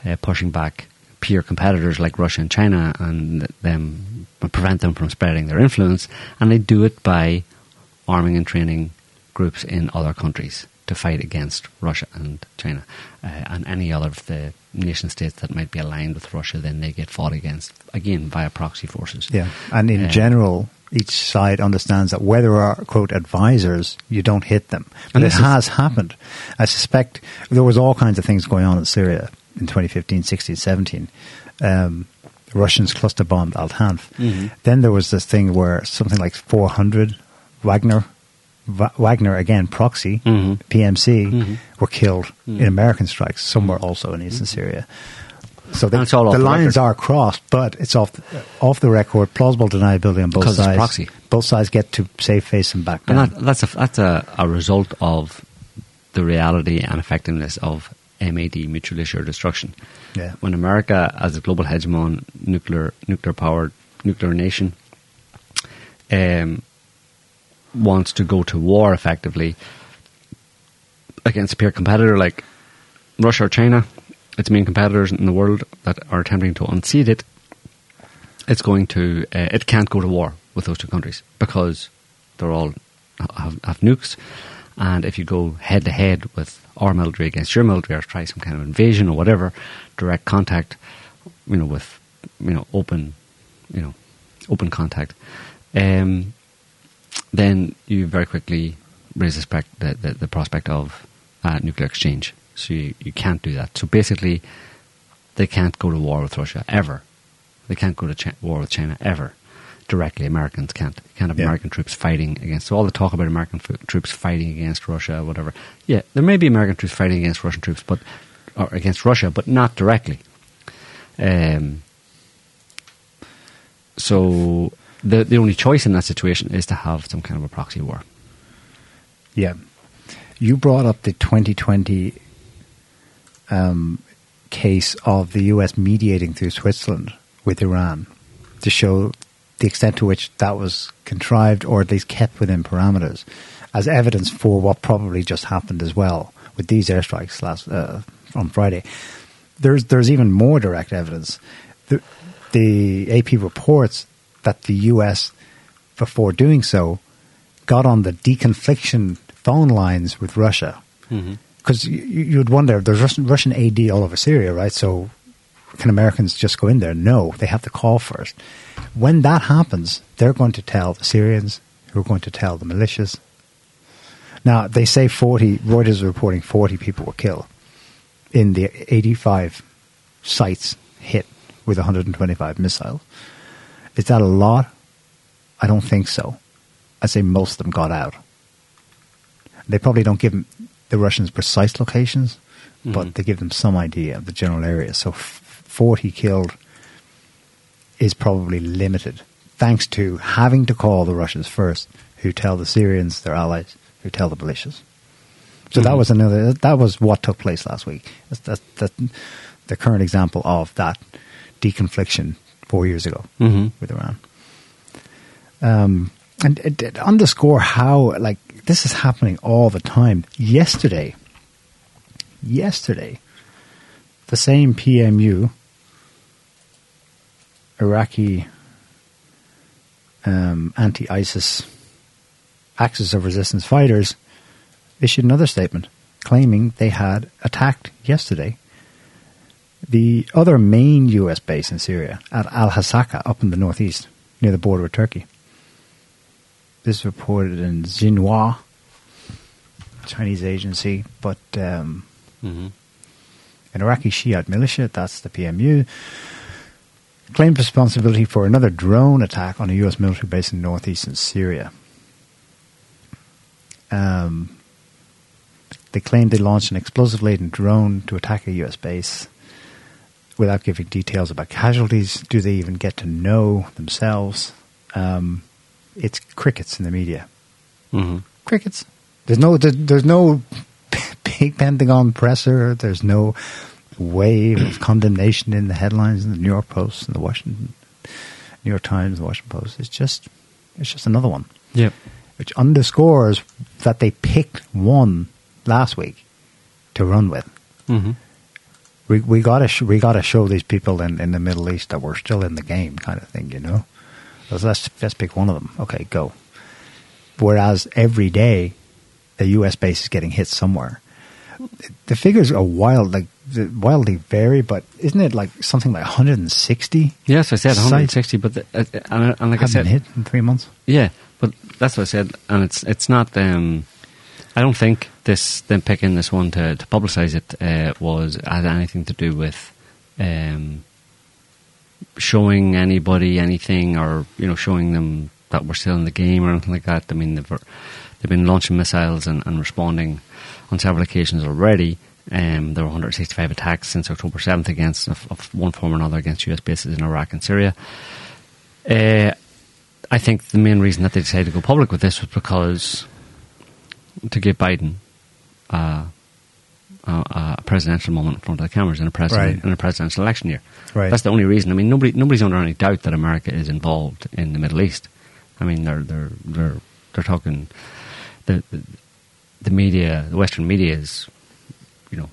uh, pushing back peer competitors like Russia and China and them prevent them from spreading their influence, and they do it by arming and training groups in other countries to fight against Russia and China uh, and any other of the nation states that might be aligned with Russia. Then they get fought against again via proxy forces. Yeah, and in Um, general, each side understands that whether there are quote advisors, you don't hit them. But And it this is- has happened. I suspect there was all kinds of things going on in Syria in 2015, 16, 17. Um, Russians cluster bombed Al Tanf. Mhm. Then there was this thing where something like 400 Wagner, Va- Wagner again proxy Mhm. PMC Mhm. were killed Mhm. in American strikes. Some were also in eastern Syria. So the, it's all the the lines record. are crossed, but it's off the, off the record. Plausible deniability on both Because sides. proxy. Both sides get to save face and back And that, that's a that's a, a result of the reality and effectiveness of MAD, mutually assured destruction. Yeah. When America, as a global hegemon, nuclear nuclear powered nuclear nation, um, wants to go to war effectively against a peer competitor like Russia or China, its main competitors in the world that are attempting to unseat it, it's going to uh, it can't go to war with those two countries because they're all have, have nukes, and if you go head to head with our military against your military or try some kind of invasion or whatever, direct contact, you know, with you know open, you know, open contact, um, then you very quickly raise the, the, the prospect of uh, nuclear exchange. So you, you can't do that. So basically, they can't go to war with Russia ever. They can't go to Chi- war with China ever. Directly, Americans can't. You can't have Yeah. American troops fighting against. So all the talk about American f- troops fighting against Russia, whatever. Yeah, there may be American troops fighting against Russian troops, but or against Russia, but not directly. Um, so the the only choice in that situation is to have some kind of a proxy war. yeah. You brought up the 2020 um, case of the US mediating through Switzerland with Iran to show the extent to which that was contrived or at least kept within parameters. as evidence for what probably just happened as well with these airstrikes last uh, on Friday. There's there's even more direct evidence. The, the AP reports that the U.S. before doing so got on the deconfliction phone lines with Russia because you, you'd wonder there's Russian, Russian AD all over Syria, right? So can Americans just go in there? No, they have to call first. When that happens, they're going to tell the Syrians, who are going to tell the militias. Now they say 40. Reuters is reporting 40 people were killed in the 85 sites hit with 125 missiles. Is that a lot? I don't think so. I'd say most of them got out. They probably don't give 'em- the Russians precise locations, but they give them some idea of the general area. So f- 40 killed is probably limited, thanks to having to call the Russians first, who tell the Syrians, their allies, who tell the militias. So that was another. That was what took place last week. That's, that's, that's the current example of that deconfliction four years ago Mhm. with Iran. Um, and it, it underscore how like this is happening all the time. Yesterday, yesterday, the same PMU, Iraqi um, anti-ISIS Axis of Resistance fighters issued another statement claiming they had attacked yesterday the other main U.S. base in Syria at Al Hasaka up in the northeast near the border with Turkey. This reported in Xinhua, Chinese agency, but um, hmm an Iraqi Shiite militia, that's the PMU, claimed responsibility for another drone attack on a U.S. military base in northeastern Syria. Um, they claimed they launched an explosive laden drone to attack a U.S. base without giving details about casualties. Do they even get to know themselves? Um, it's crickets in the media hmm crickets. There's no there, there's no big Pentagon presser. There's no wave of condemnation in the headlines in the New York Post and the Washington New York Times, the Washington Post. It's just it's just another one, Yep. which underscores that they picked one last week to run with. hmm We we gotta sh- we gotta show these people in, in the Middle East that we're still in the game, kind of thing, you know. Let's let's, pick one of them. Okay, go. Whereas every day, a U.S. base is getting hit somewhere. The figures are wild, like wildly vary, but isn't it like something like 160 Yes, I said Sites 160, but the, uh, and, and like I have said, hit in three months? Yeah, but that's what I said, and it's it's not. Um, I don't think this them picking this one to to publicise it uh, was had anything to do with um, showing anybody anything or you know showing them that we're still in the game or anything like that. I mean they've they've been launching missiles and, and responding on several occasions already. Um, there were 165 attacks since October 7th against of, of one form or another against US bases in Iraq and Syria. Uh, I think the main reason that they decided to go public with this was because to give Biden uh, a, a presidential moment in front of the cameras in a president Right. in a presidential election year. Right. That's the only reason. I mean, nobody nobody's under any doubt that America is involved in the Middle East. I mean, they're they're they're they're talking the the, the media, the Western media is you know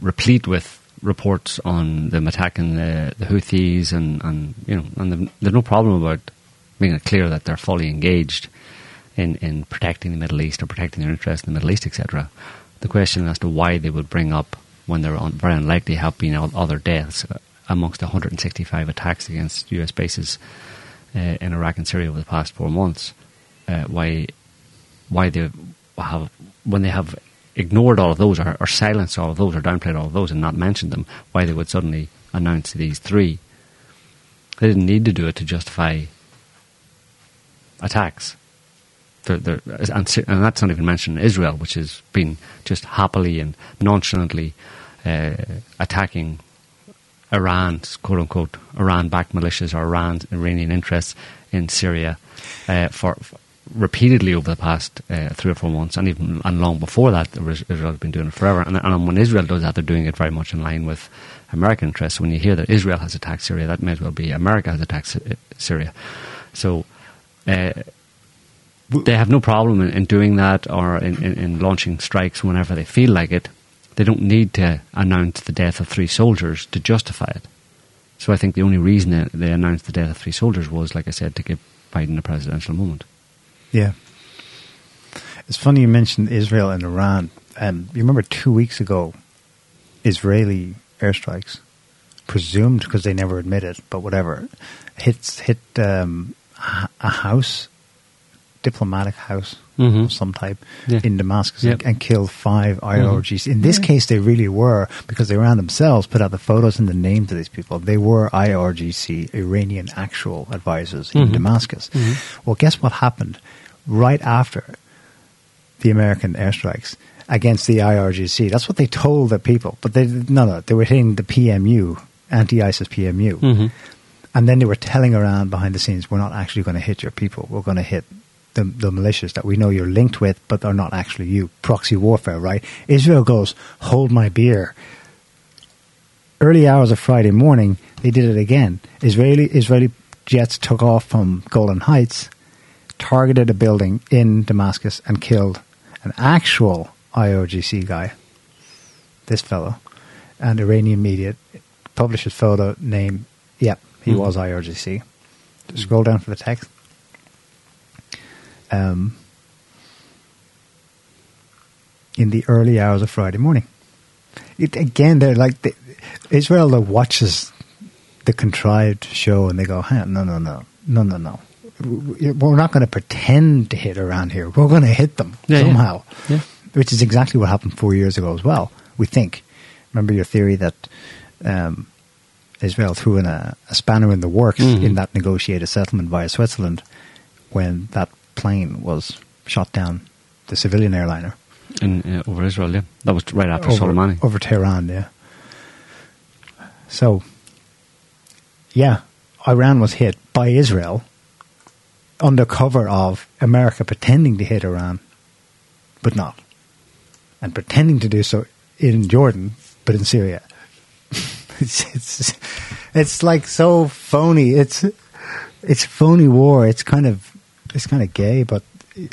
replete with reports on them attacking the, the Houthis and, and you know and the, there's no problem about making it clear that they're fully engaged in, in protecting the Middle East or protecting their interests in the Middle East, etc. The question as to why they would bring up when there very unlikely have been other deaths uh, amongst 165 attacks against U.S. bases uh, in Iraq and Syria over the past four months, uh, why why they have when they have ignored all of those or, or silenced all of those or downplayed all of those and not mentioned them, why they would suddenly announce these three. They didn't need to do it to justify attacks. And, and that's not even mentioning Israel, which has been just happily and nonchalantly uh, attacking Iran's quote unquote Iran backed militias or Iran's Iranian interests in Syria uh, for, for repeatedly over the past uh, three or four months, and even and long before that, Israel has been doing it forever. And, and when Israel does that, they're doing it very much in line with American interests. When you hear that Israel has attacked Syria, that may as well be America has attacked Syria. So. Uh, they have no problem in, in doing that or in, in, in launching strikes whenever they feel like it. They don't need to announce the death of three soldiers to justify it. So I think the only reason they announced the death of three soldiers was, like I said, to give Biden a presidential moment. Yeah. It's funny you mentioned Israel and Iran. Um, you remember two weeks ago, Israeli airstrikes, presumed because they never admit it, but whatever, hits hit um, a a house, diplomatic house Mhm. of some type Yeah. in Damascus Yep. and, and killed five IRGC. In this case, they really were because Iran themselves put out the photos and the names of these people. They were IRGC, Iranian actual advisors in Mhm. Damascus. Well, guess what happened right after the American airstrikes against the IRGC? That's what they told the people, but they no, no, they were hitting the PMU, anti-ISIS PMU, Mhm. and then they were telling Iran behind the scenes, "We're not actually going to hit your people. We're going to hit." The, the militias that we know you're linked with, but are not actually you. Proxy warfare, right? Israel goes, hold my beer early hours of Friday morning, they did it again. Israeli Israeli jets took off from Golan Heights, targeted a building in Damascus, and killed an actual IRGC guy. This fellow, and Iranian media published his photo name. Yep, he Mhm. was IRGC. Scroll down for the text. Um, in the early hours of Friday morning. It, again, they're like the, Israel that watches the contrived show and they go, huh, no, no, no, no, no, no. We're not going to pretend to hit Iran here. We're going to hit them Yeah, yeah. somehow. Yeah. Which is exactly what happened four years ago as well, we think. Remember your theory that um, Israel threw in a, a spanner in the works Mhm. in that negotiated settlement via Switzerland when that plane was shot down, the civilian airliner. In, uh, over Israel, yeah. That was right after over, Soleimani. over Tehran, yeah. So, yeah, Iran was hit by Israel under cover of America pretending to hit Iran, but not, and pretending to do so in Jordan, but in Syria. it's, it's it's like so phony. It's it's phony war. It's kind of it's kind of gay, but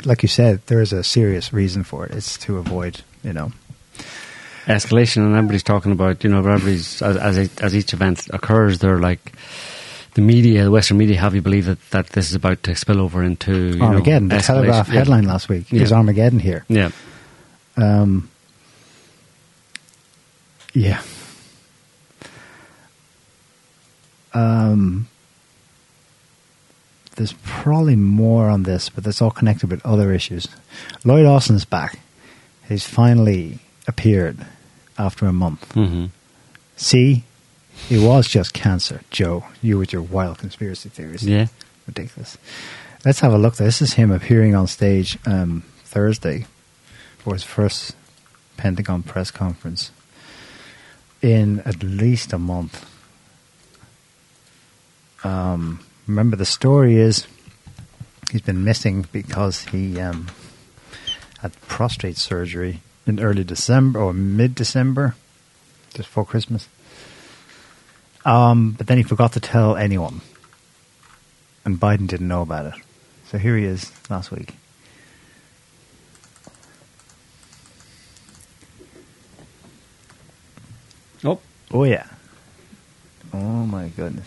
like you said, there is a serious reason for it. It's to avoid, you know, escalation, and everybody's talking about you know everybody's as as, as each event occurs, they're like the media, the Western media, have you believe that, that this is about to spill over into you know, Armageddon. the. Telegraph Yeah. headline last week is Armageddon here. Yeah, Um, yeah. Um, there's probably more on this, but that's all connected with other issues. Lloyd Austin's back. He's finally appeared after a month. hmm See, it was just cancer, Joe. You with your wild conspiracy theories. yeah. ridiculous. Let's have a look. This is him appearing on stage um, Thursday for his first Pentagon press conference in at least a month. Um, remember, the story is he's been missing because he um, had prostate surgery in early December or mid December, just before Christmas. Um, but then he forgot to tell anyone and Biden didn't know about it. So here he is last week. Oh, Oh yeah. Oh my goodness.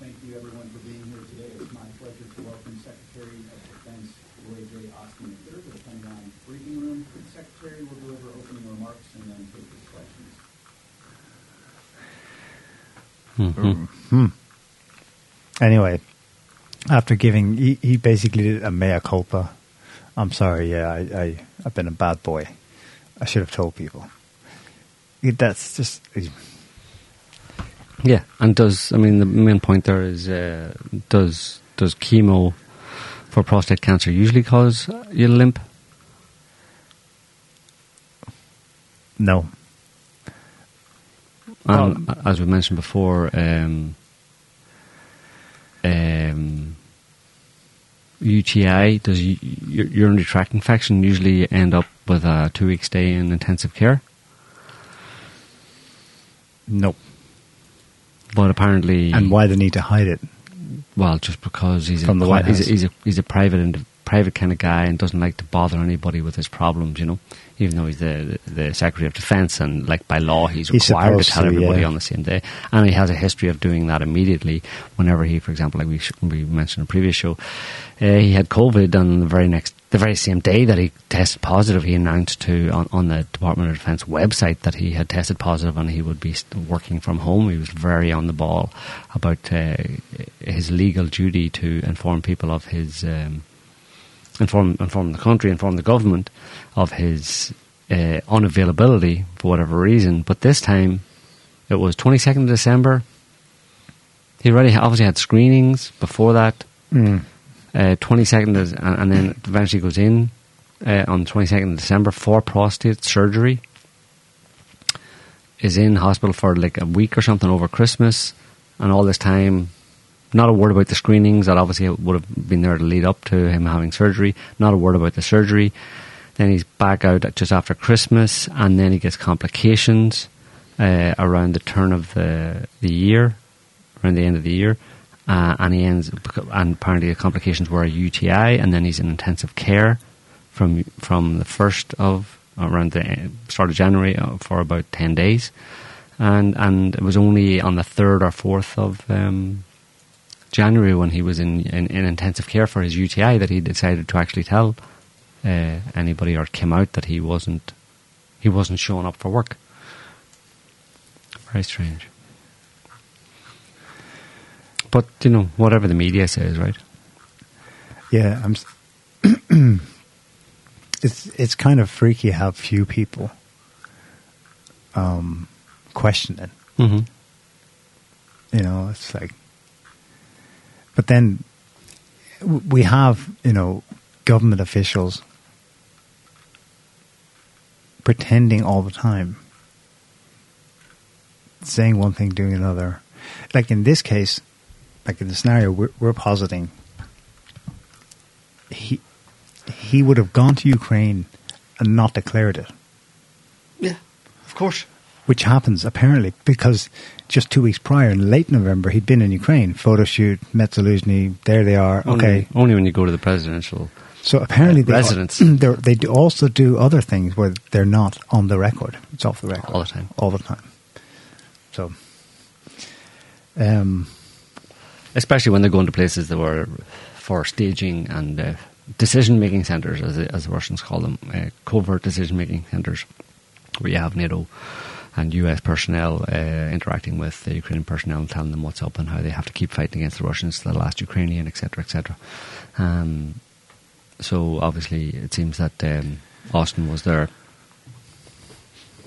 Thank you, everyone, for being here today. It's my pleasure to welcome Secretary of Defense Lloyd J. Austin III to the Pentagon briefing room. The Secretary will deliver opening remarks and then take his questions. hmm Hmm. Anyway, after giving, he, he basically did a mea culpa. I'm sorry. Yeah, I, I I've been a bad boy. I should have told people. It- That's just yeah. And does I mean the main point there is uh, does does chemo for prostate cancer usually cause you to limp? no. And as we mentioned before, um, um, UTI does urinary tract infection usually end up with a two week stay in intensive care? No. But apparently, And why they need to hide it? well, just because he's From a the White he's, a, House. he's a he's a private private kind of guy and doesn't like to bother anybody with his problems. You know, even though he's the the Secretary of Defence and like by law he's He's required to tell to, everybody yeah. on the same day, and he has a history of doing that immediately. Whenever he, for example, like we sh- we mentioned in a previous show, uh, he had COVID on the very next. The very same day that he tested positive, he announced to on, on the Department of Defence website that he had tested positive and he would be working from home. He was very on the ball about uh, his legal duty to inform people of his um, inform inform the country, inform the government of his uh, unavailability for whatever reason. But this time, it was twenty second of December. He already obviously had screenings before that. Mm. Twenty second, and, and then eventually goes in uh, on twenty second of December for prostate surgery. Is in hospital for like a week or something over Christmas, and all this time not a word about the screenings that obviously would have been there to lead up to him having surgery. Not a word about the surgery. Then he's back out just after Christmas, and then he gets complications uh, around the turn of the the year, around the end of the year, uh, and he ends. And apparently the complications were a UTI, and then he's in intensive care from from the first of around the start of January uh, for about ten days, and and it was only on the third or fourth of. Um, January when he was in, in, in intensive care for his UTI that he decided to actually tell uh, anybody or came out that he wasn't he wasn't showing up for work. Very strange. But you know whatever the media says, right? Yeah, I'm. s- it's it's kind of freaky how few people um, question it. Mm-hmm. You know, it's like. But then we have, you know, government officials pretending all the time, saying one thing, doing another. Like in this case, like in the scenario we're, we're positing, he he would have gone to Ukraine and not declared it Yeah, of course. Which happens apparently because just two weeks prior, in late November, he'd been in Ukraine, photo shoot, met Zelensky, there they are. Only, Okay, only when you go to the presidential. so apparently they, residence. they're- they do also do other things where they're not on the record. It's off the record All the time. all the time. So, um, especially when they go into places that were for staging and uh, decision-making centres, as, as the Russians call them, uh, covert decision-making centres, where you have NATO and US personnel uh, interacting with the Ukrainian personnel and telling them what's up and how they have to keep fighting against the Russians to the last Ukrainian, etc., etc. Um, so obviously, it seems that um, Austin was there.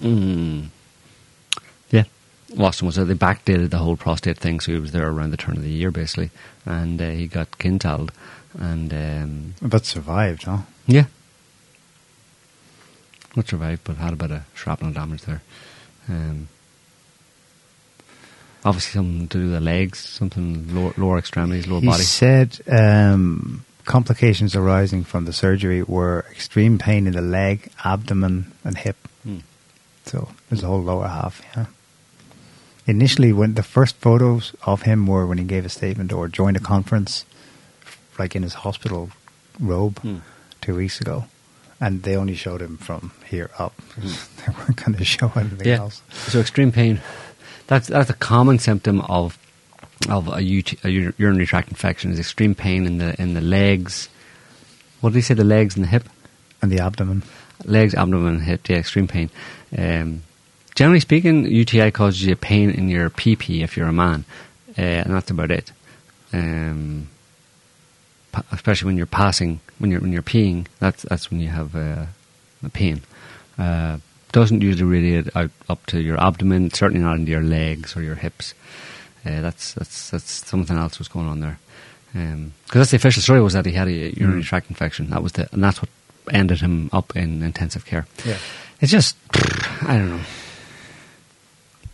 Mm, yeah, Austin was there. They backdated the whole prostate thing, so he was there around the turn of the year, basically, and uh, he got kinzhaled, and um, but survived, huh? yeah, not survived, but had a bit of shrapnel damage there. Um, obviously, something to do with the legs, something lower, lower extremities, lower he body. said um, complications arising from the surgery were extreme pain in the leg, abdomen, and hip. Hmm. So there's the whole lower half. Yeah. Initially, when the first photos of him were when he gave a statement or joined a conference, like in his hospital robe, Hmm. two weeks ago, and they only showed him from here up. they weren't going to show anything Hmm. yeah. else. So extreme pain. That's that's a common symptom of of a, UT, a urinary tract infection. Is extreme pain in the in the legs. What did he say? The legs and the hip. And the abdomen. legs, abdomen, hip, yeah, extreme pain. Um, generally speaking, UTI causes you pain in your PP if you're a man, uh, and that's about it. Um, especially when you're passing, when you're when you're peeing, that's that's when you have uh, a pain. Uh, doesn't usually radiate out up to your abdomen, certainly not into your legs or your hips. Uh, that's that's that's something else was going on there. Because that's the official story was that he had a urinary Mm. tract infection. That was the, and that's what ended him up in intensive care. Yeah. It's just, I don't know.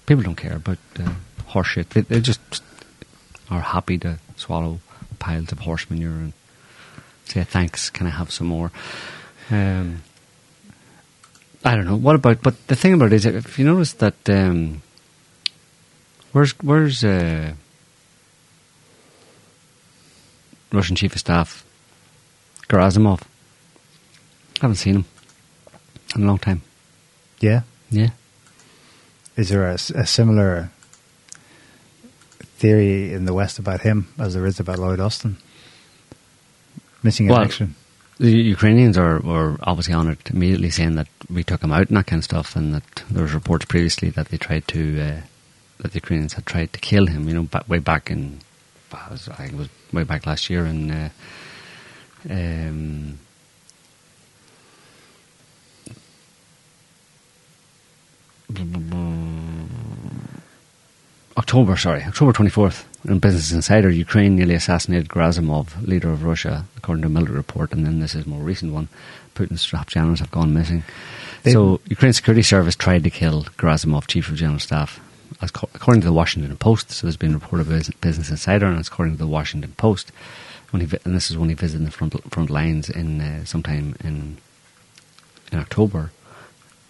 People don't care about uh, horse shit. They, they just are happy to swallow piles of horse manure and say thanks. Can I have some more? Um, I don't know. What about? But the thing about it is, if you notice that, um, where's where's uh, Russian chief of staff, Gerasimov. Haven't seen him in a long time. Yeah. Yeah. Is there a similar theory in the West about him as there is about Lloyd Austin? Missing in Well, action. The Ukrainians are were obviously on it immediately, saying that we took him out and that kind of stuff, and that there was reports previously that they tried to uh, that the Ukrainians had tried to kill him. You know, ba- way back in was- I think it was way back last year and uh, um, October, sorry, October 24th, in Business Insider, Ukraine nearly assassinated Gerasimov, leader of Russia, according to a military report. And then this is a more recent one. Putin's top generals have gone missing. They- so, Ukraine's security service tried to kill Gerasimov, chief of general staff, as co- according to the Washington Post. So, there's been reported by Business Insider, and it's according to the Washington Post. When he, vi- and this is when he visited the front front lines in uh, sometime in in October.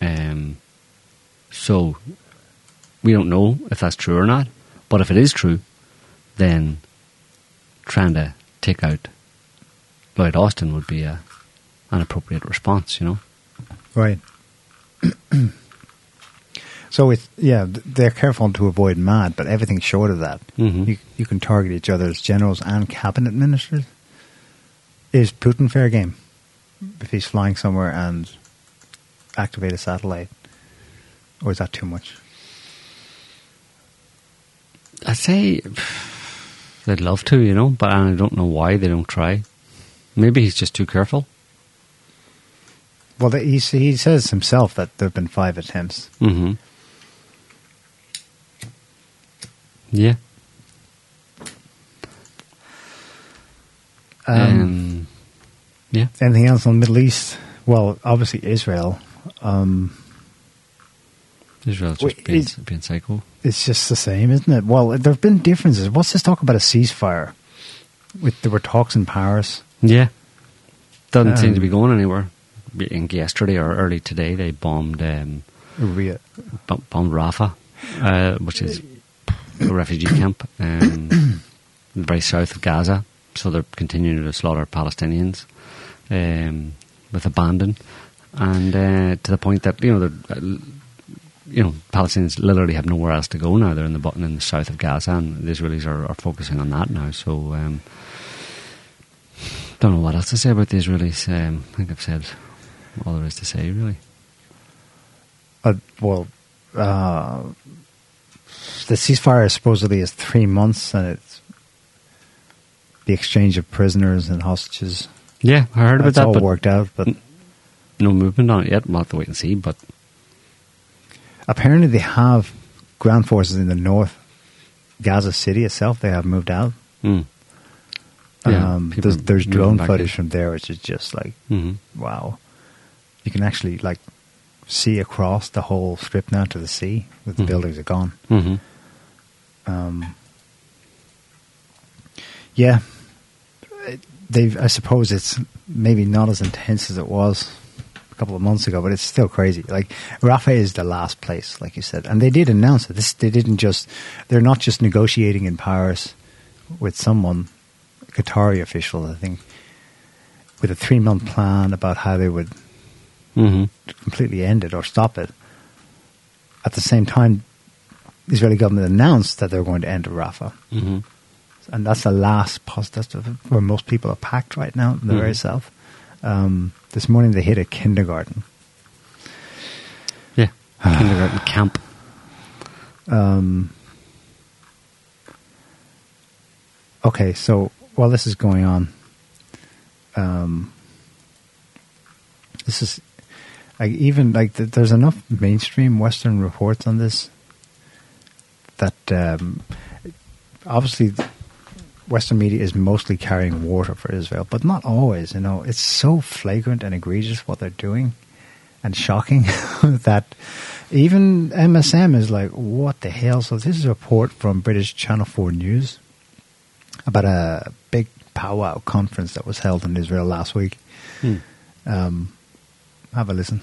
Um, so we don't know if that's true or not. But if it is true, then trying to take out Lloyd Austin would be a, an appropriate response, you know? Right. so it's yeah, they're careful to avoid mad, but everything short of that, Mhm. you you can target each other as generals and cabinet ministers. Is Putin fair game if he's flying somewhere and activate a satellite, or is that too much? I'd say they'd love to, you know, but I don't know why they don't try. Maybe he's just too careful. Well, he he says himself that there have been five attempts. Mm-hmm. Yeah. Um, Um, yeah. anything else on the Middle East? Well, obviously Israel. Um, Israel's Wait, just being, is- being psycho. It's just the same, isn't it? Well, there have been differences. What's this talk about a ceasefire? With there were talks in Paris. Yeah. Doesn't seem to Um, be going anywhere. I think yesterday or early today they bombed um, Ria- bombed Rafah, uh, which is a refugee camp um, very south of Gaza. So they're continuing to slaughter Palestinians um, with abandon, and uh, to the point that you know they're. You know, Palestinians literally have nowhere else to go now. They're in the button in the south of Gaza, and the Israelis are, are focusing on that now. So, um, don't know what else to say about the Israelis. Um, I think I've said all there is to say, really. uh, well, uh, the ceasefire supposedly is three months, and it's the exchange of prisoners and hostages. Yeah, I heard about that, all but worked out, but no movement on it yet. We'll have to wait and see. But apparently they have ground forces in the north. Gaza City itself, they have moved out. mm, Yeah, um, there's, there's drone footage in. from there, which is just like mhm. wow. You can actually like see across the whole strip now to the sea. With the Mhm. buildings are gone. Mhm. Um, yeah, they've. I suppose it's maybe not as intense as it was a couple of months ago, but it's still crazy. Like Rafah is the last place, like you said, and they did announce it. This they didn't just. They're not just negotiating in Paris with someone, Qatari official, I think, with a three month plan about how they would Mhm. completely end it or stop it. At the same time, the Israeli government announced that they're going to end Rafah Mhm. and that's the last the, where most people are packed right now in the very Mhm. south. Um, this morning they hit a kindergarten. Yeah, kindergarten camp. Um, okay, so while this is going on, um, this is like even like th- there's enough mainstream Western reports on this that um, obviously Western media is mostly carrying water for Israel, but not always. You know, it's so flagrant and egregious what they're doing, and shocking that even MSM is like, "What the hell?" So this is a report from British Channel Four News about a big powwow conference that was held in Israel last week. Hmm. Um, have a listen.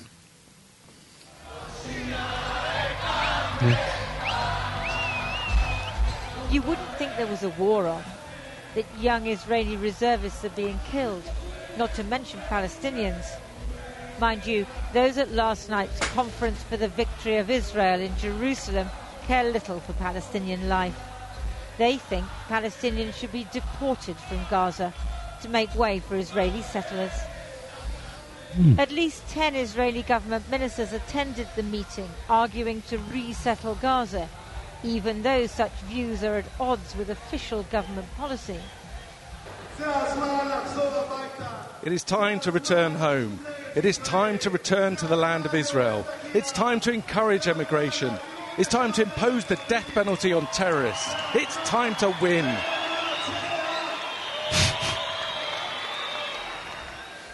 You wouldn't think there was a war on that young Israeli reservists are being killed, not to mention Palestinians. Mind you, those at last night's Conference for the Victory of Israel in Jerusalem care little for Palestinian life. They think Palestinians should be deported from Gaza to make way for Israeli settlers. Hmm. At least 10 Israeli government ministers attended the meeting, arguing to resettle Gaza, even though such views are at odds with official government policy. It is time to return home. It is time to return to the land of Israel. It's time to encourage emigration. It's time to impose the death penalty on terrorists. It's time to win.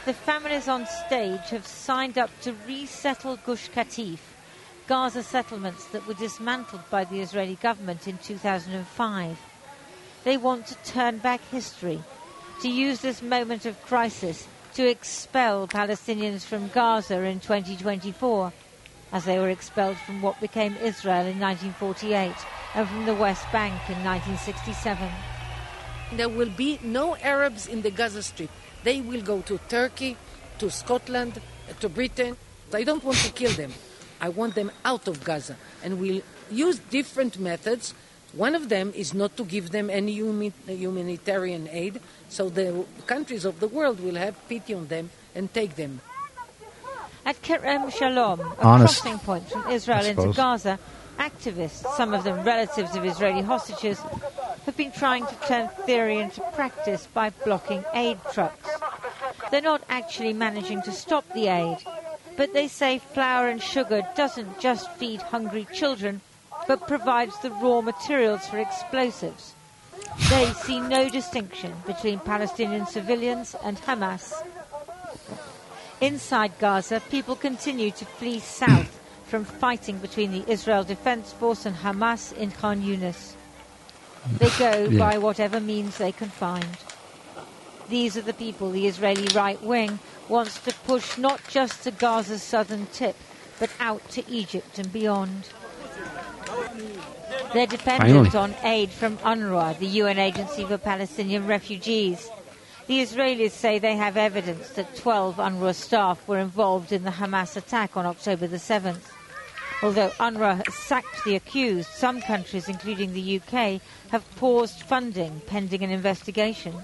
The families on stage have signed up to resettle Gush Katif, Gaza settlements that were dismantled by the Israeli government in 2005. They want to turn back history, to use this moment of crisis to expel Palestinians from Gaza in 2024, as they were expelled from what became Israel in 1948 and from the West Bank in 1967. There will be no Arabs in the Gaza Strip. They will go to Turkey, to Scotland, to Britain. I don't want to kill them. I want them out of Gaza. And we'll use different methods. One of them is not to give them any humanitarian aid, so the countries of the world will have pity on them and take them. At Kerem Shalom, a Honest, crossing point from Israel into. Gaza, activists, some of them relatives of Israeli hostages, have been trying to turn theory into practice by blocking aid trucks. They're not actually managing to stop the aid, but they say flour and sugar doesn't just feed hungry children, but provides the raw materials for explosives. They see no distinction between Palestinian civilians and Hamas. Inside Gaza, people continue to flee south from fighting between the Israel Defense Force and Hamas in Khan Yunis. They go Yeah. by whatever means they can find. These are the people the Israeli right wing wants to push not just to Gaza's southern tip, but out to Egypt and beyond. They're dependent on aid from UNRWA, the UN Agency for Palestinian Refugees. The Israelis say they have evidence that 12 UNRWA staff were involved in the Hamas attack on October the 7th. Although UNRWA has sacked the accused, some countries, including the UK, have paused funding pending an investigation.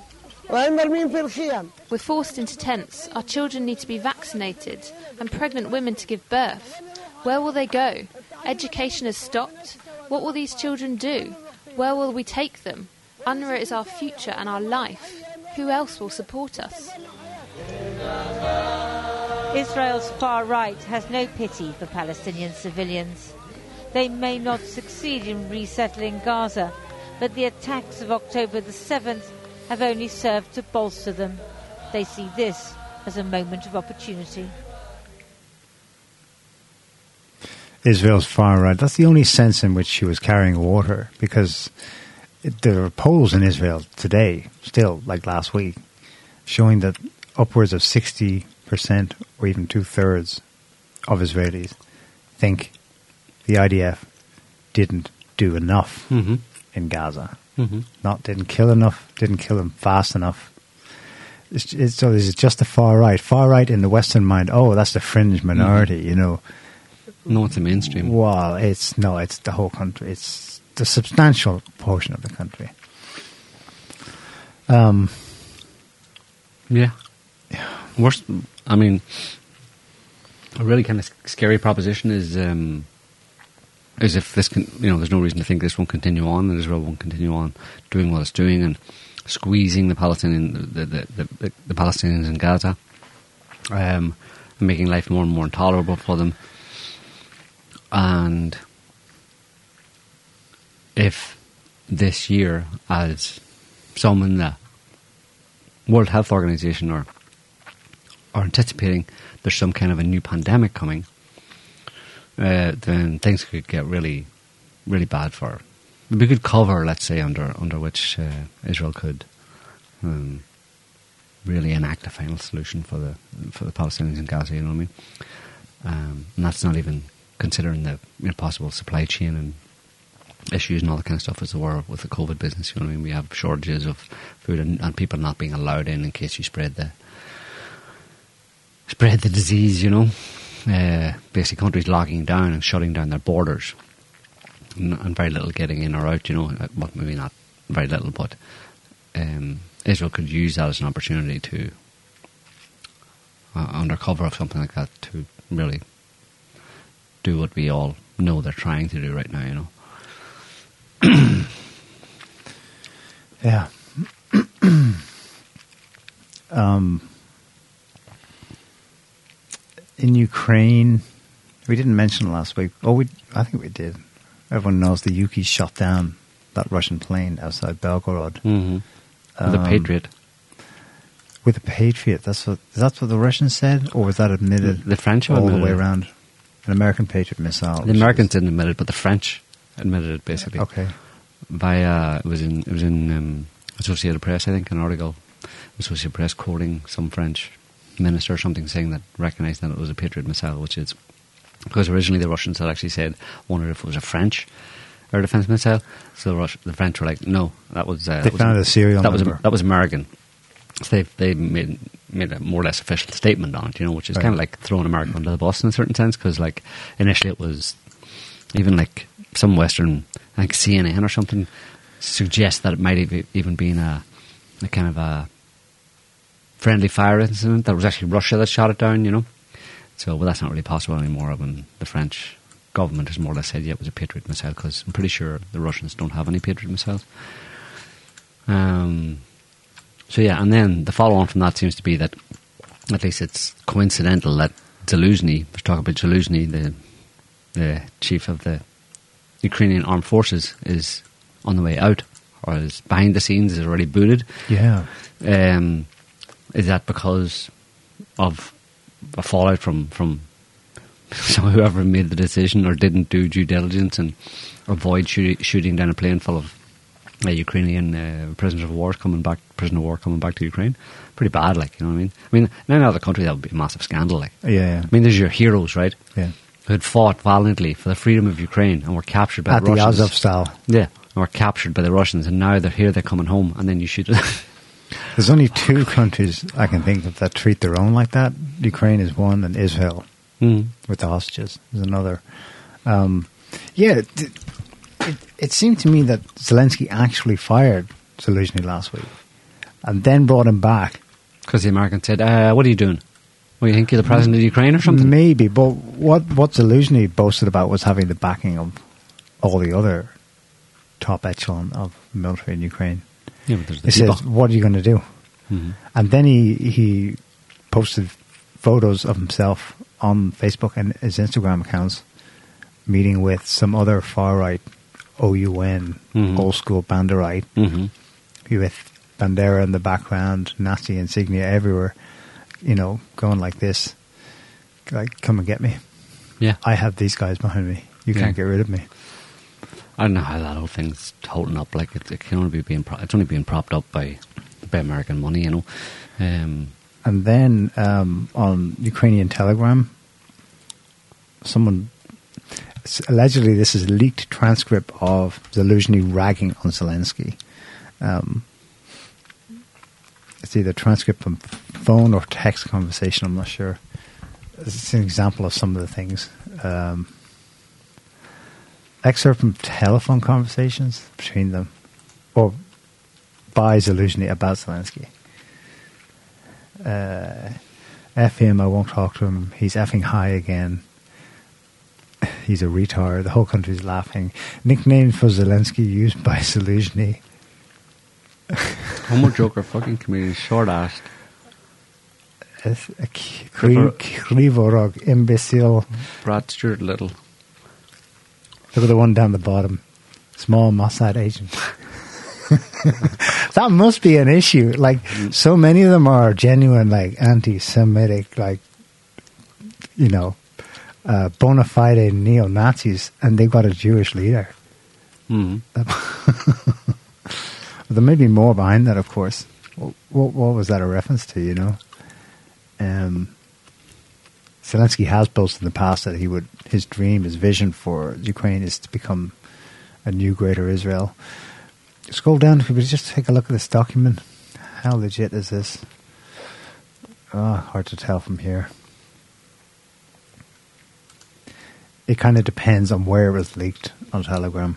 We're forced into tents. Our children need to be vaccinated, and pregnant women to give birth. Where will they go? Education has stopped. What will these children do? Where will we take them? UNRWA is our future and our life. Who else will support us? Israel's far right has no pity for Palestinian civilians. They may not succeed in resettling Gaza, but the attacks of October the 7th have only served to bolster them. They see this as a moment of opportunity. Israel's far right. That's the only sense in which she was carrying water because there are polls in Israel today, still like last week, showing that upwards of 60% or even two thirds of Israelis think the IDF didn't do enough Mhm. in Gaza. Mhm. Not didn't kill enough, didn't kill them fast enough. It's, it's, so is it just the far right? Far right in the Western mind, oh, that's the fringe minority, you know. No, it's the mainstream. Well, it's no, it's the whole country. It's the substantial portion of the country. Um, Yeah. Worst, I mean, a really kind of scary proposition is um, is if this can, you know, there's no reason to think this won't continue on, and Israel won't continue on doing what it's doing and squeezing the Palestinian, the the, the, the, Palestinians in Gaza, um, making life more and more intolerable for them. And if this year, as some in the World Health Organization are are anticipating there's some kind of a new pandemic coming, uh, then things could get really, really bad for. We could cover, let's say, under under which uh, Israel could um, really enact a final solution for the for the Palestinians in Gaza. You know what I mean? Um, and that's not even considering the you know, possible supply chain and issues and all that kind of stuff as there were with the COVID business. You know what I mean? We have shortages of food and, and people not being allowed in in case you spread the spread the disease. You know, uh, basically countries locking down and shutting down their borders, and, and very little getting in or out. You know, well, maybe not very little, but um, Israel could use that as an opportunity to, uh, under cover of something like that, to really do what we all know they're trying to do right now. You know. Yeah. um, in Ukraine, we didn't mention last week. Oh, we, I think we did. Everyone knows the Yuki shot down that Russian plane outside Belgorod Mm-hmm. the Um, Patriot. with a Patriot. That's what that's what the Russians said, or was that admitted? The French all the way it. around. An American Patriot missile. The Americans didn't admit it, but the French admitted it basically. Okay. Via it was in it was in um, Associated Press, I think, an article. Associated Press quoting some French minister or something saying that recognised that it was a Patriot missile, which is because originally the Russians had actually said wondered if it was a French air defense missile. So the, Rus- the French were like, no, that was uh, They that was- found a serial that was number. that was American. So they they made made a more or less official statement on it, you know, which is Right. kind of like throwing America under the bus in a certain sense, because like initially it was even like some Western, think CNN or something, suggests that it might have even been a, a kind of a friendly fire incident. That was actually Russia that shot it down, you know. So, well, that's not really possible anymore when the French government has more or less said, yeah, it was a Patriot missile, because I'm pretty sure the Russians don't have any Patriot missiles. Um, so, yeah, and then the follow on from that seems to be that at least it's coincidental that Zaluzhny, let's talk about Zaluzhny, the, the chief of the Ukrainian armed forces, is on the way out, or is behind the scenes, is already booted. Yeah. Um, is that because of a fallout from from so whoever made the decision or didn't do due diligence and avoid shooting, shooting down a plane full of uh, Ukrainian uh, prisoners of war coming back, prisoner of war coming back to Ukraine? Pretty bad, like you know what I mean. I mean, in any other country that would be a massive scandal, like. Yeah, yeah. I mean, there's your heroes, right? Yeah. Who had fought valiantly for the freedom of Ukraine and were captured by At the the Russians. Azov style. Yeah, and were captured by the Russians, and now they're here, they're coming home, and then you shoot. There's only two countries I can think of that treat their own like that. Ukraine is one, and Israel mm. with the hostages is another. Um, yeah, it, it, it seemed to me that Zelensky actually fired Zaluzhny last week, and then brought him back. Because the Americans said, uh, "What are you doing? What do you think you're the president of Ukraine or something?" Maybe, but what what Zaluzhny boasted about was having the backing of all the other top echelon of military in Ukraine. Yeah, but there's the He people. says, "What are you going to do?" Mhm. And then he he posted photos of himself on Facebook and his Instagram accounts meeting with some other far right OUN Mhm. old school Banderite Mhm. with Bandera in the background, Nazi insignia everywhere, you know, going like this, like "Come and get me." Yeah, I have these guys behind me. You Yeah. can't get rid of me. I don't know how that whole thing's holding up. Like it, it can only be being pro- it's only being propped up by by American money, you know. Um, And then um, on Ukrainian Telegram, someone allegedly this is a leaked transcript of Zaluzhny ragging on Zelensky. Um, it's either transcript from phone or text conversation. I'm not sure. It's an example of some of the things. Um, excerpt from telephone conversations between them, or by Zaluzhny about Zelensky uh, F him, I won't talk to him. He's effing high again. He's a retard. The whole country's laughing. Nickname for Zelensky used by Zaluzhny. Homo Joker fucking comedian, short assed. It's a k- kri- Krivorog, imbecile. Brad Stuart Little. Look at the one down the bottom. Small Mossad agent. that must be an issue. Like, so many of them are genuine, like, anti Semitic, like, you know, uh, bona fide neo Nazis, and they've got a Jewish leader. Mm. There may be more behind that, of course. What, what was that a reference to, you know? Um, Zelensky has boasted in the past that he would, his dream, his vision for Ukraine is to become a new Greater Israel. Scroll down if we just take a look at this document. How legit is this? Oh, hard to tell from here. It kind of depends on where it was leaked on Telegram.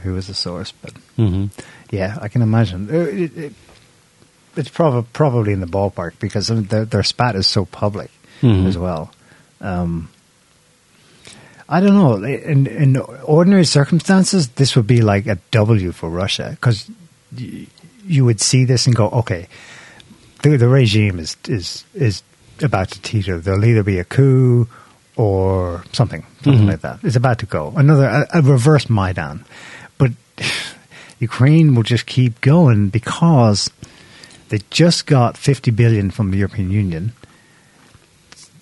Who was the source? But hmm yeah, I can imagine. Uh, It, it, it's prob- probably in the ballpark because their, their spat is so public Mhm. as well. Um, I don't know. In, in ordinary circumstances, this would be like a W for Russia because y- you would see this and go, okay, the, the regime is, is, is about to teeter. There'll either be a coup or something, something Mhm. like that. It's about to go. Another, a, a reverse Maidan. But Ukraine will just keep going because they just got 50 billion from the European Union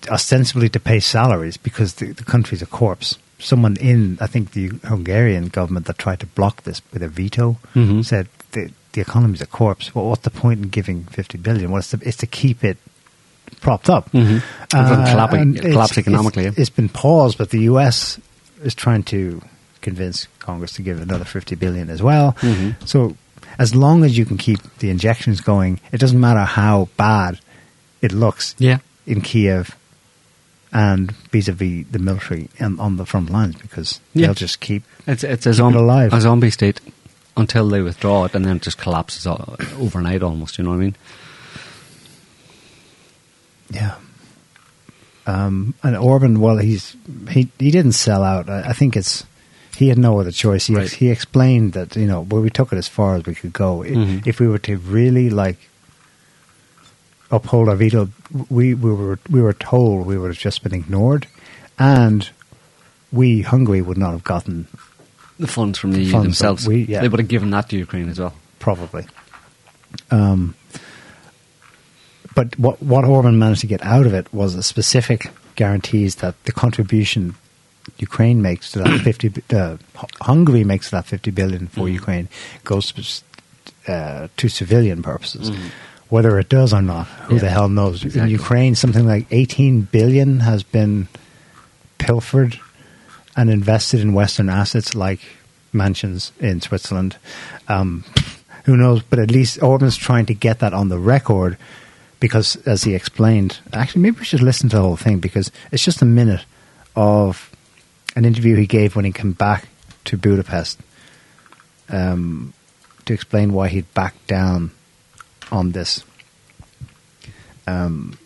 ostensibly to pay salaries because the, the country's a corpse. Someone in, I think, the Hungarian government that tried to block this with a veto Mhm. said the, the economy's a corpse. Well, what's the point in giving 50 billion? Well, it's to, it's to keep it propped up. Mhm. It's collapsing- and collapse it's- economically, It's, it's been paused, but the U.S. is trying to convince Congress to give another 50 billion as well. Mhm. So as long as you can keep the injections going, it doesn't matter how bad it looks Yeah. in Kiev and vis-a-vis the military and on the front lines because Yeah. they'll just keep It's it's a, it alive. a zombie state until they withdraw it, and then it just collapses overnight almost. You know what I mean? Yeah. Um, and Orban, well, he's he he didn't sell out. I, I think it's he had no other choice. He ex- he explained that you know well, we took it as far as we could go. Mhm. If we were to really like uphold our veto, we we were we were told we would have just been ignored, and we Hungary would not have gotten The funds from the EU Funds themselves. we- yeah. They would have given that to Ukraine as well. probably. Um, but what what Orban managed to get out of it was a specific guarantees that the contribution Ukraine makes that fifty, uh, Hungary makes that fifty billion for Mhm. Ukraine goes to, uh, to civilian purposes. Mhm. Whether it does or not, who Yeah, the hell knows? In. Ukraine, something like eighteen billion has been pilfered and invested in Western assets like mansions in Switzerland. Um, who knows? But at least Orban's trying to get that on the record because, as he explained, actually, maybe we should listen to the whole thing because it's just a minute of an interview he gave when he came back to Budapest um, to explain why he'd backed down on this. Um,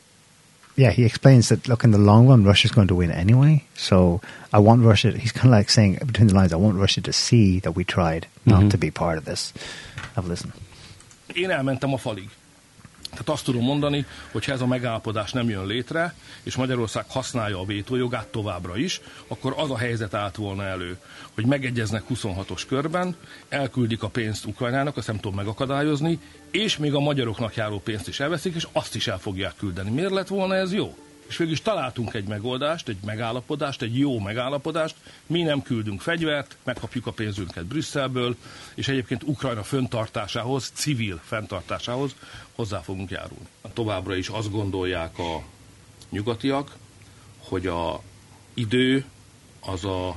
yeah, he explains that look in the long run, Russia's going to win anyway. So I want Russia. He's kind of like saying between the lines, I want Russia to see that we tried not Mhm. to be part of this. Have a listen. Én elmentem a falig. Tehát azt tudom mondani, hogy ha ez a megállapodás nem jön létre, és Magyarország használja a vétójogát továbbra is, akkor az a helyzet állt volna elő, hogy megegyeznek 26-os körben, elküldik a pénzt Ukrajnának, azt nem tudom megakadályozni, és még a magyaroknak járó pénzt is elveszik, és azt is el fogják küldeni. Miért lett volna ez jó? És végül is találtunk egy megoldást, egy megállapodást, egy jó megállapodást. Mi nem küldünk fegyvert, megkapjuk a pénzünket Brüsszelből, és egyébként Ukrajna föntartásához, civil fenntartásához hozzá fogunk járulni. Továbbra is azt gondolják a nyugatiak, hogy a idő az a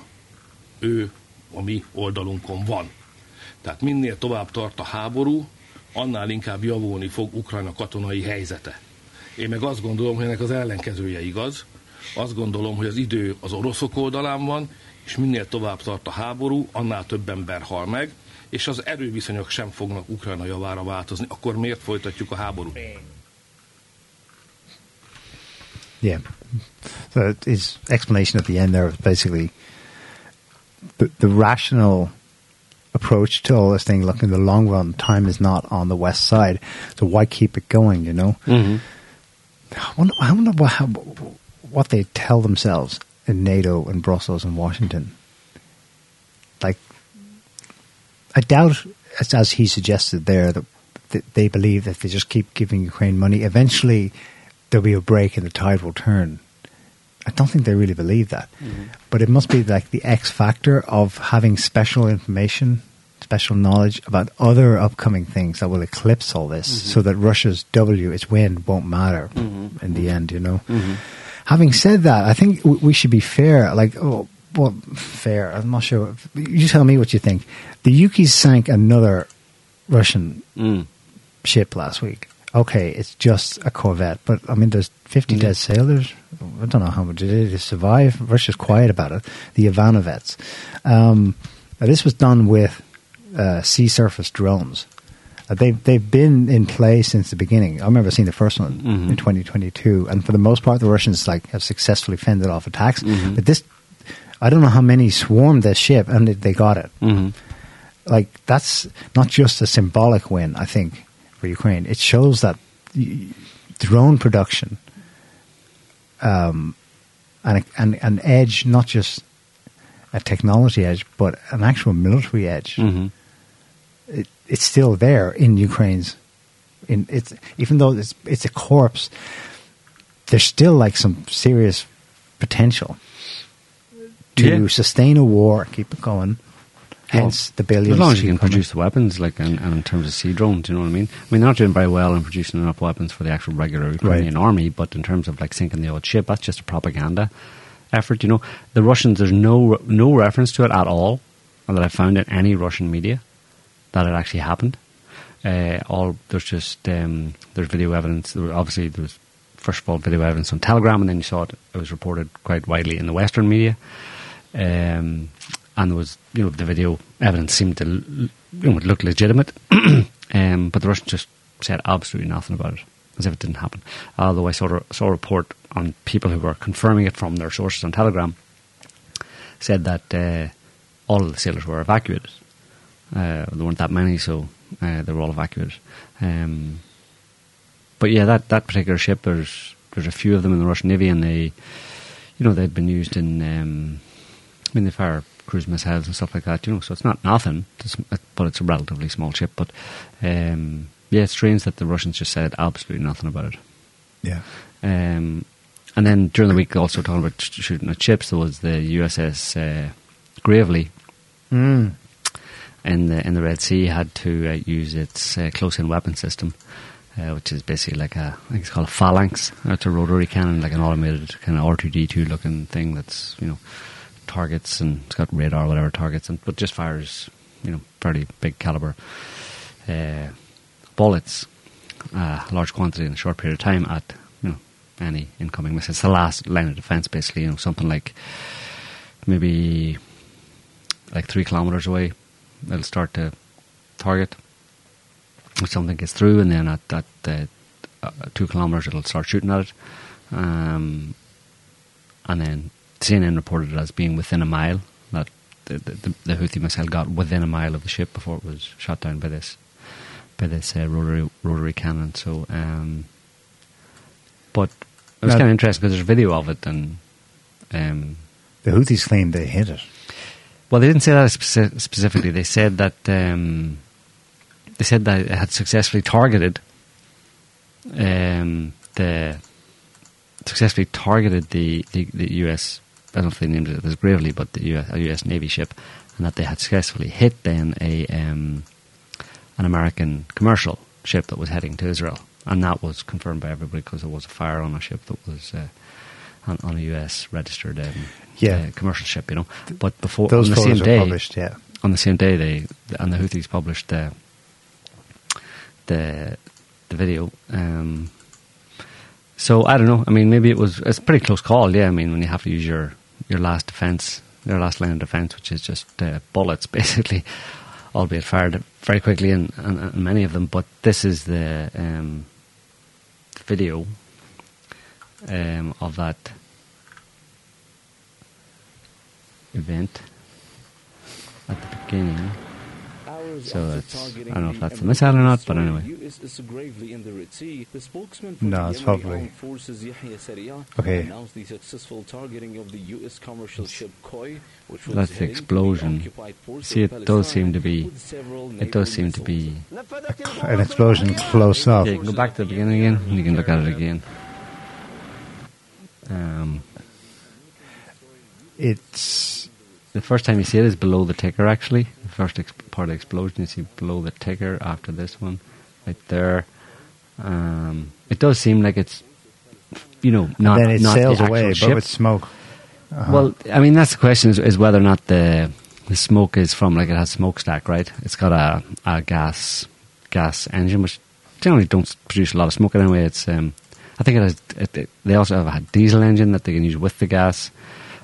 ő a mi oldalunkon van. Tehát minél tovább tart a háború, annál inkább javulni fog Ukrajna katonai helyzete. Én meg azt gondolom, hogy ennek az ellenkezője igaz. Azt gondolom, hogy az idő az oroszok oldalán van, és minél tovább tart a háború, annál több ember hal meg, és az erőviszonyok sem fognak Ukrajna javára változni. Akkor miért folytatjuk a háborút? Yeah. So his explanation at the end there was basically the, the rational approach to all this thing. Look, in the long run, time is not on the west side, so why keep it going? You know. Mm-hmm. I wonder, I wonder what, how, what they tell themselves in NATO and Brussels and Washington. Like, I doubt, as, as he suggested there, that, that they believe that if they just keep giving Ukraine money, eventually there'll be a break and the tide will turn. I don't think they really believe that. Mm-hmm. But it must be like the X factor of having special information, special knowledge about other upcoming things that will eclipse all this so that Russia's W, its win, won't matter in the end, you know. Having said that, I think w- we should be fair. Like, oh, well, fair. I'm not sure. You tell me what you think. The Yukis sank another Russian Mm. ship last week. Okay, it's just a corvette, but I mean, there's 50 Yeah. dead sailors. I don't know how much did they survive. Russia's quiet about it. The Ivanovets. Um, now this was done with uh, sea surface drones. Uh, they've they've been in play since the beginning. I remember seeing the first one Mhm. in 2022, and for the most part, the Russians like have successfully fended off attacks. Mhm. But this, I don't know how many swarmed this ship, and they- they got it hmm like that's not just a symbolic win. I think for Ukraine, it shows that y- drone production, um, and an an edge, not just a technology edge, but an actual military edge. hmm It, it's still there in Ukraine's. In it's even though it's it's a corpse, there's still like some serious potential to Yeah. sustain a war, keep it going. Hence the billions. As long as you can coming. produce the weapons, like and, and in terms of sea drones, you know what I mean. I mean, they're not doing very well in producing enough weapons for the actual regular Ukrainian army, but in terms of like sinking the old ship, that's just a propaganda effort. You know, the Russians. There's no no reference to it at all that I found in any Russian media that it actually happened. Uh, all there's just um, there's video evidence. There obviously, there was first of all video evidence on Telegram, and then you saw it. It was reported quite widely in the Western media. Um, and there was, you know, the video evidence seemed to you know, look legitimate, um, but the Russians just said absolutely nothing about it, as if it didn't happen. Although I saw, saw a report on people who were confirming it from their sources on Telegram, said that uh, all of the sailors were evacuated. Uh, there weren't that many, so uh, they were all evacuated. Um, but yeah, that, that particular ship, there's there's a few of them in the Russian Navy, and they, you know, they'd been used in, um, I mean, they fire cruise missiles and stuff like that, you know. So it's not nothing, but it's a relatively small ship. But um, yeah, it's strange that the Russians just said absolutely nothing about it. Yeah. Um, and then during the week, also talking about sh- shooting at ships, there was the USS uh, Gravely Mm. In the in the Red Sea had to uh, use its uh, close-in weapon system, uh, which is basically like a I think it's called a phalanx. It's a rotary cannon, like an automated kind of R two D two looking thing that's you know targets and it's got radar, whatever targets, and but just fires you know fairly big caliber uh, bullets, uh, a large quantity in a short period of time at you know any incoming missile. It's the last line of defense, basically. You know something like maybe like three kilometers away, it'll start to target. If something gets through, and then at that uh, two kilometers, it'll start shooting at it. Um, and then CNN reported it as being within a mile. That the, the, the Houthi missile got within a mile of the ship before it was shot down by this by this uh, rotary rotary cannon. So, um, but it was kind of interesting because there's video of it, and um, The Houthis claim they hit it. Well, they didn't say that speci- specifically. They said that um, they said that it had successfully targeted um, the successfully targeted the, the, the U.S. I don't know if they named it as Gravely, but the US, a U.S. Navy ship, and that they had successfully hit then a um, an American commercial ship that was heading to Israel, and that was confirmed by everybody because there was a fire on a ship that was. Uh, on, on a U.S. registered um, Yeah. uh, commercial ship, you know. But before Those on the same day, published, yeah. on the same day, they and the Houthis published the the the video. Um, so I don't know. I mean, maybe it was it's a pretty close call. Yeah, I mean, when you have to use your your last defense, your last line of defense, which is just uh, bullets, basically, albeit fired very quickly, and, and, and many of them. But this is the um, video um, of that event at the beginning. So it's, I don't know if that's a missile or not, but anyway. No, it's probably- Okay. announced the successful targeting of the U.S. commercial ship Koi, which was That's the explosion. occupied See, it does seem to be. It does seem to be. An explosion close up. Yeah, you can go back to the beginning again, and you can look at it again. Um, It's the first time you see it is below the ticker. Actually, the first ex- part of the explosion you see below the ticker after this one, right there. Um, it does seem like it's, you know, not then it not sails the away, ship. but with smoke. Uh-huh. Well, I mean, that's the question: is, is whether or not the the smoke is from like it has smokestack, right? It's got a, a gas gas engine, which generally don't produce a lot of smoke anyway. It's um, I think it has. It, it, they also have a diesel engine that they can use with the gas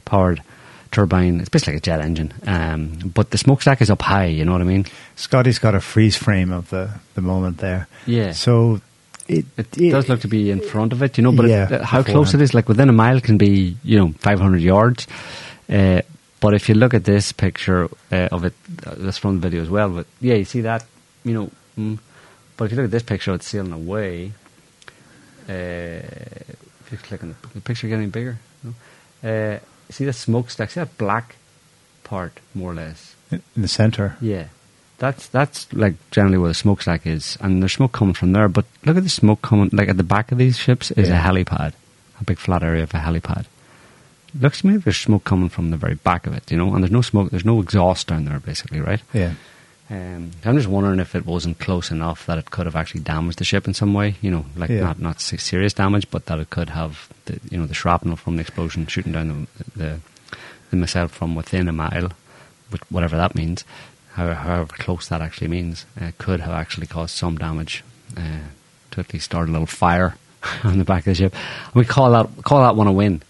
powered turbine. It's basically like a jet engine, um, but the smokestack is up high. You know what I mean? Scotty's got a freeze frame of the, the moment there. Yeah. So it, It, does look to be in front of it, you know, but Yeah, it, how close beforehand. it is, like within a mile can be, you know, 500 yards. Uh, but if you look at this picture uh, of it, uh, that's from the video as well, but yeah, you see that, you know, mm, but if you look at this picture, it's sailing away. Uh, if you click on the, the picture getting bigger, no? uh, see the smokestack, see that black part, more or less. in the center. Yeah, that's that's like generally where the smokestack is, and there's smoke coming from there. But look at the smoke coming, like at the back of these ships is Yeah. a helipad, a big flat area of a helipad. Looks to me like there's smoke coming from the very back of it, you know, and there's no smoke, there's no exhaust down there, basically, right? Yeah. Um, I'm just wondering if it wasn't close enough that it could have actually damaged the ship in some way. You know, like Yeah. not not serious damage, but that it could have, the, you know, the shrapnel from the explosion shooting down the the, the missile from within a mile, whatever that means, however, however close that actually means, uh, could have actually caused some damage uh, to at least start a little fire on the back of the ship. We call that call that one a win.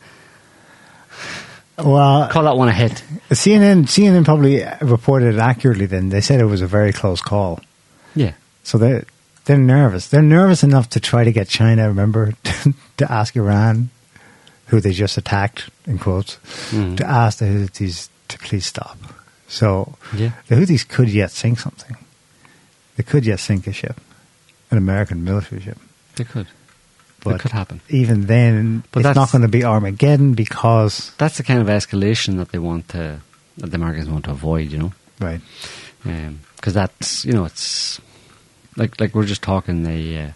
Well, Call that one a hit. CNN CNN probably reported it accurately. Then they said it was a very close call. Yeah. So they they're nervous. They're nervous enough to try to get China. Remember to ask Iran, who they just attacked in quotes, Mhm. to ask the Houthis to please stop. So Yeah. the Houthis could yet sink something. They could yet sink a ship, an American military ship. They could. But it could happen. even then, But it's not going to be Armageddon because That's the kind of escalation that they want to, that the Americans want to avoid, you know. right. because that's you know it's like like we're just talking the uh,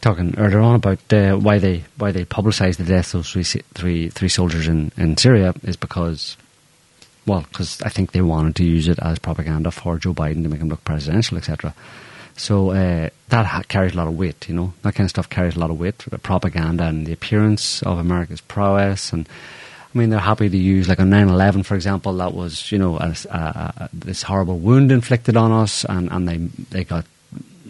talking earlier on about uh, why they why they publicise the deaths of three three three soldiers in in Syria is because well because I think they wanted to use it as propaganda for Joe Biden to make him look presidential etc. So uh, that ha- carries a lot of weight, you know. That kind of stuff carries a lot of weight. The propaganda and the appearance of America's prowess, and I mean, they're happy to use like on 9/11, for example. That was, you know, a, a, a, this horrible wound inflicted on us, and, and they they got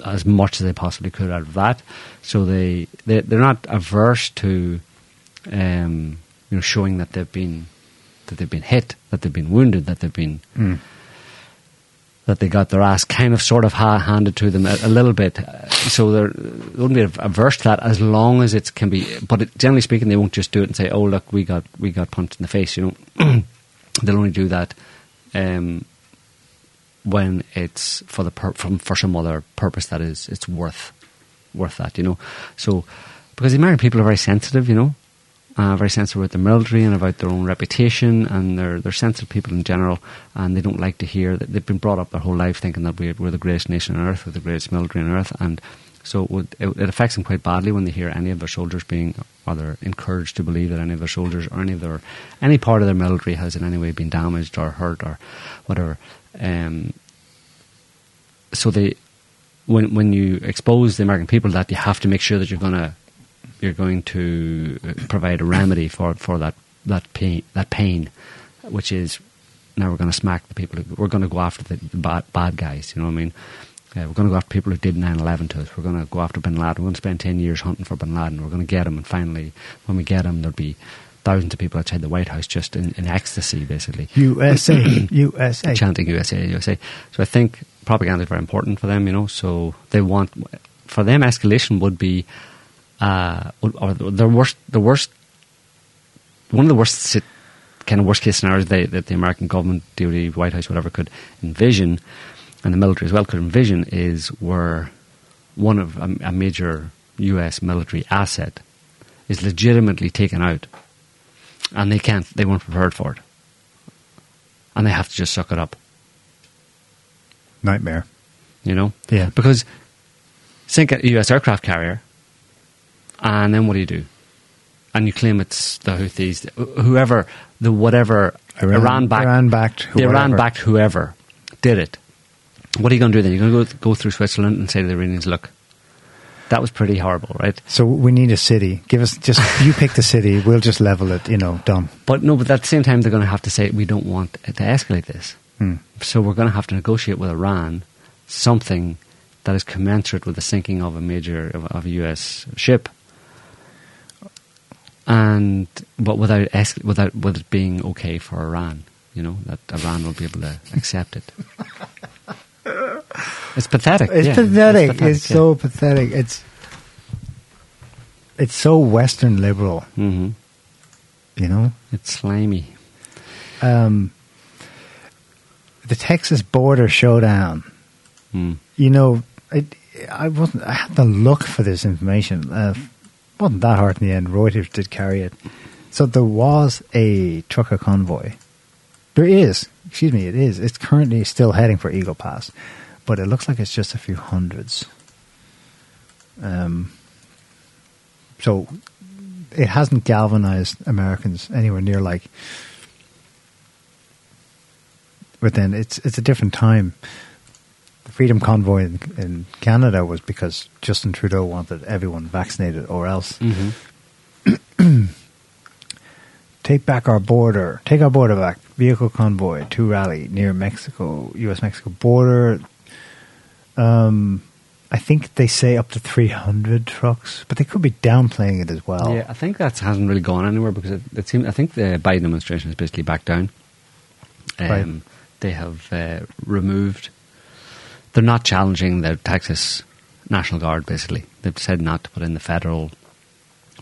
as much as they possibly could out of that. So they, they they're not averse to, um, you know, showing that they've been that they've been hit, that they've been wounded, that they've been Mm. That they got their ass kind of sort of ha- handed to them a, a little bit. Uh, So they're, they wouldn't be averse to that as long as it can be. But it, generally speaking, they won't just do it and say, "Oh, look, we got we got punched in the face." You know, they'll only do that um, when it's for the pur- from for some other purpose that is it's worth worth that. You know, so because the American people are very sensitive. You know, uh, very sensitive about the military and about their own reputation, and they're they're sensitive people in general, and they don't like to hear that they've been brought up their whole life thinking that we're, we're the greatest nation on earth, we're the greatest military on earth, and so it, it, affects them quite badly when they hear any of their soldiers being, or encouraged to believe that any of their soldiers or any of their any part of their military has in any way been damaged or hurt or whatever. Um, so they, when when you expose the American people that you have to make sure that you're going to you're going to uh, provide a remedy for for that that pain that pain, which is now we're going to smack the people. Who, we're going to go after the, the bad, bad guys. You know what I mean? Uh, we're going to go after people who did 9/11 to us. We're going to go after Bin Laden. We're going to spend ten years hunting for Bin Laden. We're going to get him, and finally, when we get him, there'll be thousands of people outside the White House just in, in ecstasy, basically USA, USA. chanting USA, USA. So I think propaganda is very important for them, you know. So they want, for them, escalation would be, uh, or the worst, the worst, one of the worst kind of worst case scenarios they, that the American government, DoD, White House, whatever, could envision, and the military as well could envision, is where one of a, a major U.S. military asset is legitimately taken out, and they can't, they weren't prepared for it and they have to just suck it up. Nightmare. You know? Yeah. Because sink a US aircraft carrier, and then what do you do? And you claim it's the Houthis, whoever, the whatever Iran- Iran backed, the Iran whoever. backed whoever did it. What are you going to do then? You're going to go, go through Switzerland and say to the Iranians, look, that was pretty horrible, right? So we need a city. Give us just you pick the city. We'll just level it. You know, done. But no, but at the same time, they're going to have to say we don't want to escalate this. Hmm. So we're going to have to negotiate with Iran something that is commensurate with the sinking of a major of, of a U.S. ship, and but without es- without with it being okay for Iran. You know that Iran will be able to accept it. It's pathetic. It's yeah, pathetic. It's, yeah. so pathetic. It's it's so Western liberal. Mhm. You know, It's slimy. um, the Texas border showdown. Mm. You know, I, I wasn't. I had to look for this information. Uh, wasn't that hard in the end. Reuters did carry it. So there was a trucker convoy. There is. Excuse me. It is. It's currently still heading for Eagle Pass, but it looks like it's just a few hundreds. Um. So it hasn't galvanized Americans anywhere near like. But then it's it's a different time. Freedom Convoy in, in Canada was because Justin Trudeau wanted everyone vaccinated or else. Mm-hmm. Take back our border. Take our border back. Vehicle convoy to rally near Mexico, U.S. Mexico border. Um, I think they say up to 300 trucks, but they could be downplaying it as well. Yeah, I think that hasn't really gone anywhere because it, it seems. I think the Biden administration has basically backed down. Um, Right. They have uh, removed. They're not challenging the Texas National Guard. Basically, they've decided not to put in the federal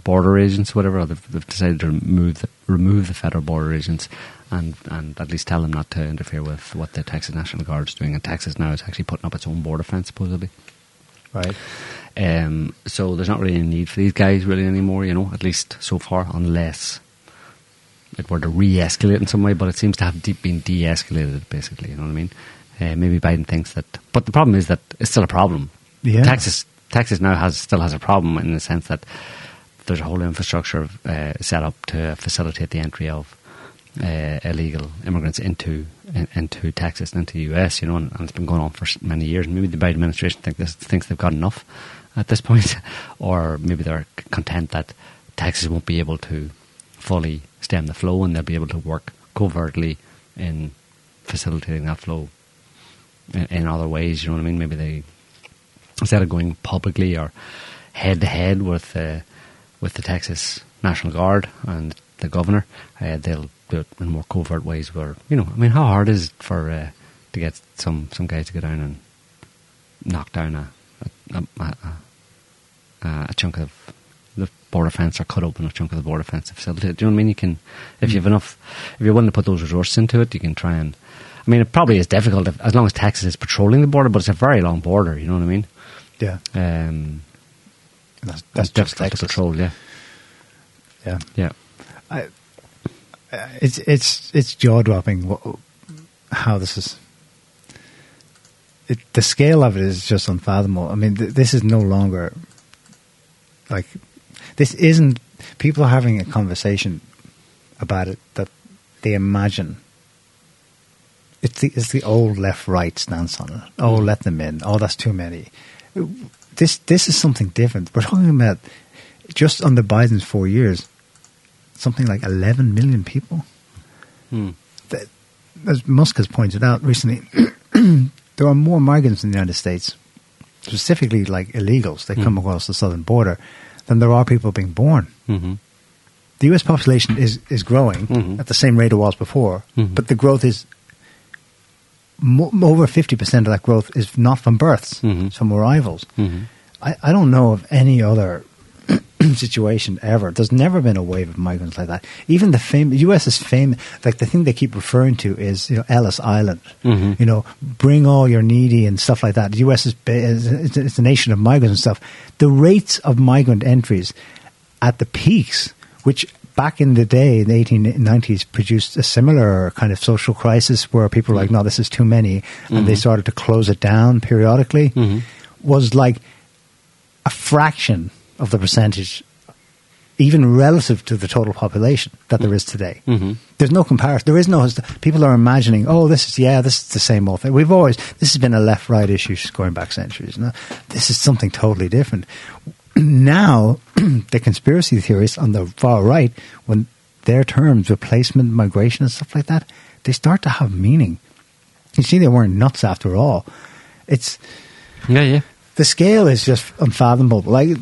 border agents, whatever. Or they've, they've decided to remove the, remove the federal border agents, and and at least tell them not to interfere with what the Texas National Guard is doing. And Texas now is actually putting up its own border fence, supposedly. Right. Um, so there's not really any need for these guys really anymore, you know, at least so far, unless it were to re-escalate in some way. But it seems to have been de-escalated, basically. You know what I mean? Uh, maybe Biden thinks that, but the problem is that it's still a problem. Yeah. Texas, Texas now has still has a problem in the sense that there's a whole infrastructure uh, set up to facilitate the entry of uh, illegal immigrants into in, into Texas and into the US, you know, and, and it's been going on for many years. And maybe the Biden administration think this, thinks they've got enough at this point, or maybe they're content that Texas won't be able to fully stem the flow, and they'll be able to work covertly in facilitating that flow in, in other ways. You know what I mean? Maybe they instead of going publicly or head to head with uh, with the Texas National Guard and the governor, uh, they'll do it in more covert ways. Where you know, I mean, how hard is it for uh, to get some some guys to go down and knock down a a, a, a, a chunk of the border fence or cut open a chunk of the border fence to facilitate. Do you know what I mean? You can, if you have enough, if you're willing to put those resources into it, you can try and. I mean, it probably is difficult if, as long as Texas is patrolling the border, but it's a very long border. You know what I mean? Yeah. Um, That's, that's just difficult Texas. to patrol. Yeah, Yeah. yeah. I, it's it's it's jaw dropping how this is. It, the scale of it is just unfathomable. I mean, th- this is no longer like this isn't people are having a conversation about it that they imagine. It's the it's the old left right stance on it. Oh, let them in. Oh, that's too many. This this is something different. We're talking about just under Biden's four years, something like 11 million people. Hmm. That, as Musk has pointed out recently, there are more migrants in the United States, specifically like illegals that come across the southern border, than there are people being born. Mm-hmm. The U.S. population is, is growing Mhm. at the same rate it was before, Mhm. but the growth is over 50% of that growth is not from births, Mhm. from arrivals. Mhm. I, I don't know of any other situation ever. There's never been a wave of migrants like that. Even the fam- U.S. is famous. Like the thing they keep referring to is you know Ellis Island. Mhm. You know, bring all your needy and stuff like that. The U.S. is ba- is it's, it's a nation of migrants and stuff. The rates of migrant entries at the peaks, which back in the day in the 1890s produced a similar kind of social crisis where people were like, mm-hmm. no, this is too many, and they mm-hmm. started to close it down periodically, mm-hmm. was like a fraction of the percentage even relative to the total population that there is today. Mhm. There's no comparison. There is no. People are imagining, oh, this is yeah, this is the same old thing. We've always this has been a left-right issue going back centuries. No, this is something totally different. Now, the conspiracy theorists on the far right, when their terms, replacement, migration, and stuff like that, they start to have meaning. You see, they weren't nuts after all. It's Yeah, yeah. the scale is just unfathomable. Like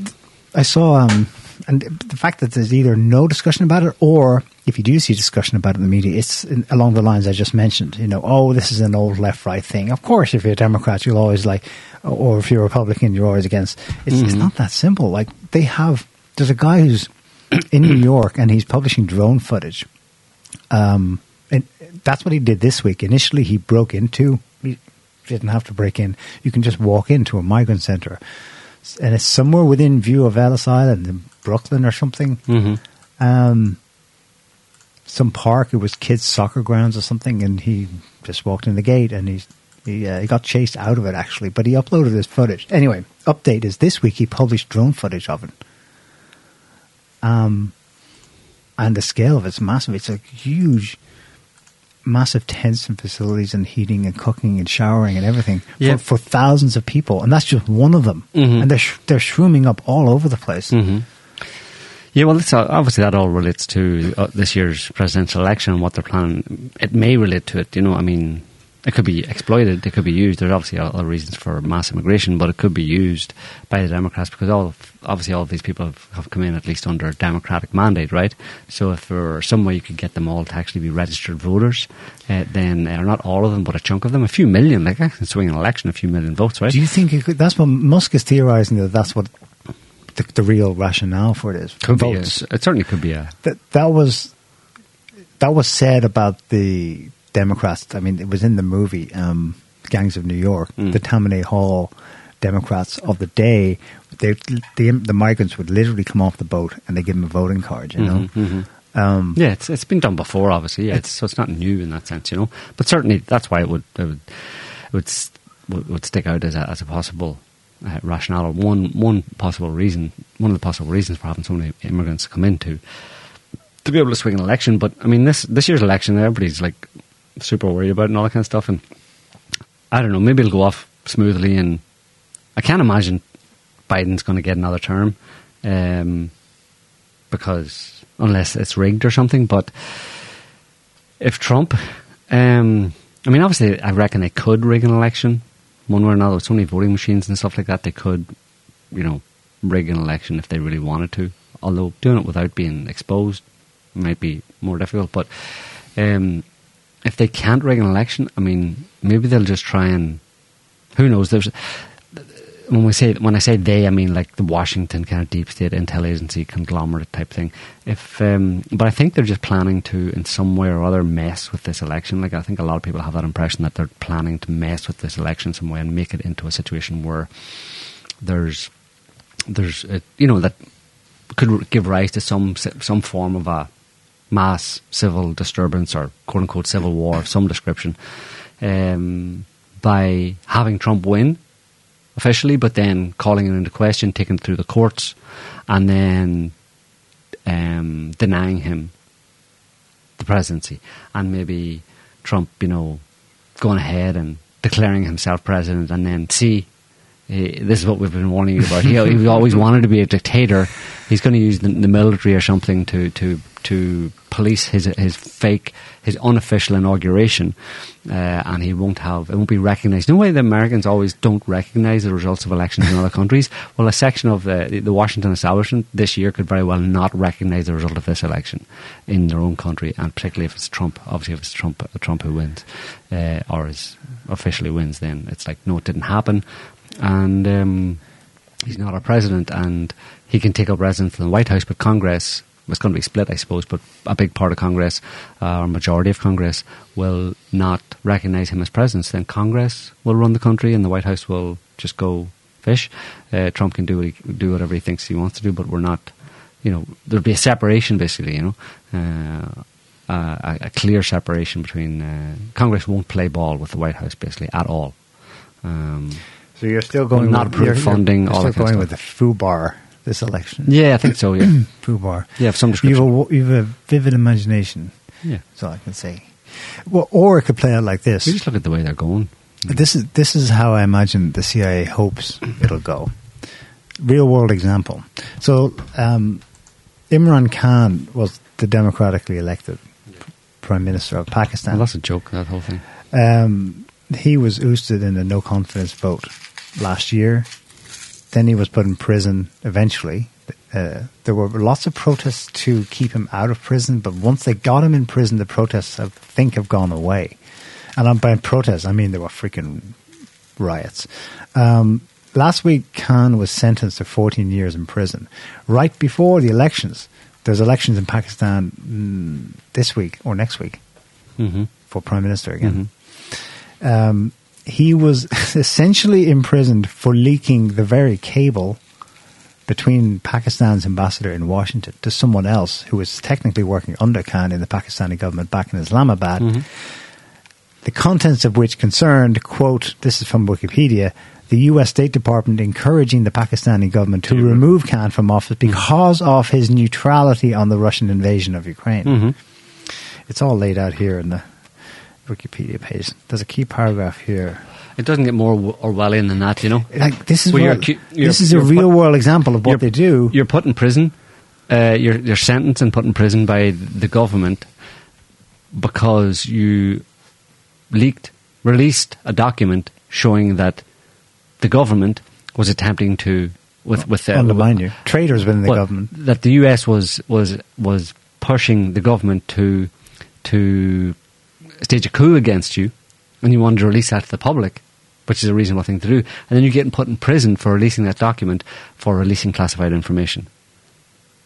I saw, um, and the fact that there's either no discussion about it, or if you do see discussion about it in the media, it's in, along the lines I just mentioned. You know, oh, this is an old left-right thing. Of course, if you're a Democrat, you'll always like, or if you're a Republican, you're always against. It's, it's Mhm. not that simple. Like they have. There's a guy who's in New York, and he's publishing drone footage. Um, and that's what he did this week. Initially, he broke into. He didn't have to break in. You can just walk into a migrant center, and it's somewhere within view of Ellis Island in Brooklyn or something. hmm Um, some park. It was kids' soccer grounds or something, and he just walked in the gate, and he's. He, uh, he got chased out of it actually, but he uploaded his footage. Anyway, update is this week he published drone footage of it. Um, and the scale of it's massive. It's a huge, massive tents and facilities and heating and cooking and showering and everything for, for thousands of people, and that's just one of them. Mhm. And they're sh- they're shrooming up all over the place. hmm Yeah, well, it's, uh, obviously that all relates to uh, this year's presidential election and what they're planning. It may relate to it, you know. I mean, it could be exploited. It could be used. There's obviously other reasons for mass immigration, but it could be used by the Democrats because all of, obviously all of these people have, have come in at least under a Democratic mandate, right? So if there were some way you could get them all to actually be registered voters, uh, then uh, not all of them, but a chunk of them, a few million, like can swing an election, a few million votes, right? Do you think it could, that's what Musk is theorizing that that's what the, the real rationale for it is? Could be. A, it certainly could be a. That that was that was said about the Democrats. I mean, it was in the movie um, Gangs of New York. Mm. The Tammany Hall Democrats of the day, they, the the migrants would literally come off the boat and they give them a voting card. You know. Mhm, mhm. Um, Yeah, it's it's been done before, obviously. Yeah, It's- it's, so it's not new in that sense, you know. But certainly, that's why it would it would it would, s- would, would stick out as a, as a possible uh, rationale or one one possible reason, one of the possible reasons for having so many immigrants come into to be able to swing an election. But I mean, this this year's election, everybody's like super worried about and all that kind of stuff. And I don't know, maybe it'll go off smoothly. And I can't imagine Biden's going to get another term. Um, because unless it's rigged or something. But if Trump, um, I mean, obviously, I reckon they could rig an election one way or another. With so many voting machines and stuff like that, they could, you know, rig an election if they really wanted to. Although doing it without being exposed might be more difficult. But um, if they can't rig an election, I mean, maybe they'll just try and who knows? There's when we say when I say they, I mean like the Washington kind of deep state intel agency conglomerate type thing. If, um, but I think they're just planning to, in some way or other, mess with this election. Like I think a lot of people have that impression that they're planning to mess with this election some way and make it into a situation where there's, there's, a, you know, that could give rise to some some form of a mass civil disturbance or quote unquote civil war of some description um, by having Trump win officially, but then calling it into question, taking it through the courts, and then um, denying him the presidency, and maybe Trump, you know, going ahead and declaring himself president, and then see. This is what we've been warning you about. He, he always wanted to be a dictator. He's going to use the, the military or something to, to to police his his fake his unofficial inauguration, uh, and he won't have it won't be recognised. No way the Americans always don't recognise the results of elections in other countries. Well, a section of the the Washington establishment this year could very well not recognise the result of this election in their own country, and particularly if it's Trump. Obviously, if it's Trump Trump who wins, uh, or is officially wins, then it's like no, it didn't happen, and. Um, he's not our president, and he can take up residence in the White House, but Congress it's going to be split, I suppose, but a big part of Congress, uh, or majority of Congress, will not recognise him as president. Then Congress will run the country, and the White House will just go fish. Uh, Trump can do what he, do whatever he thinks he wants to do, but we're not. You know, there'll be a separation, basically. You know, uh, a, a clear separation between uh, Congress won't play ball with the White House, basically at all. Um, So you're still going not with, approve you're, funding, You're all still going with the FUBAR this election. Yeah, I think so. Yeah, Poobar. yeah, of some You've a, you have a vivid imagination. Yeah. That's all I can say. Well, or it could play out like this. We just look at the way they're going. This is this is how I imagine the CIA hopes it'll go. Real world example. So um, Imran Khan was the democratically elected prime minister of Pakistan. Well, that's a joke. That whole thing. Um, he was ousted in a no confidence vote last year. Then he was put in prison eventually. Uh, there were lots of protests to keep him out of prison, but once they got him in prison, the protests I think have gone away. And I'm by protests, I mean there were freaking riots. Um, last week, Khan was sentenced to 14 years in prison. Right before the elections, there's elections in Pakistan mm, this week or next week Mm-hmm. for prime minister again. Um, he was essentially imprisoned for leaking the very cable between Pakistan's ambassador in Washington to someone else who was technically working under Khan in the Pakistani government back in Islamabad. The contents of which concerned, quote, this is from Wikipedia, the US State Department encouraging the Pakistani government to remove Khan from office because of his neutrality on the Russian invasion of Ukraine. Mm-hmm. It's all laid out here in the Wikipedia page. There's a key paragraph here. It doesn't get more Orwellian than that, you know. Like this is Well, what, you're you're- this is a real put- world example of what they do. You're put in prison. Uh, you're you're sentenced and put in prison by the government because you leaked, released a document showing that the government was attempting to with with the, Undermine you. Traitors within the well, government. that the US was was was pushing the government to to stage a coup against you, and you wanted to release that to the public, which is a reasonable thing to do, and then you're getting put in prison for releasing that document for releasing classified information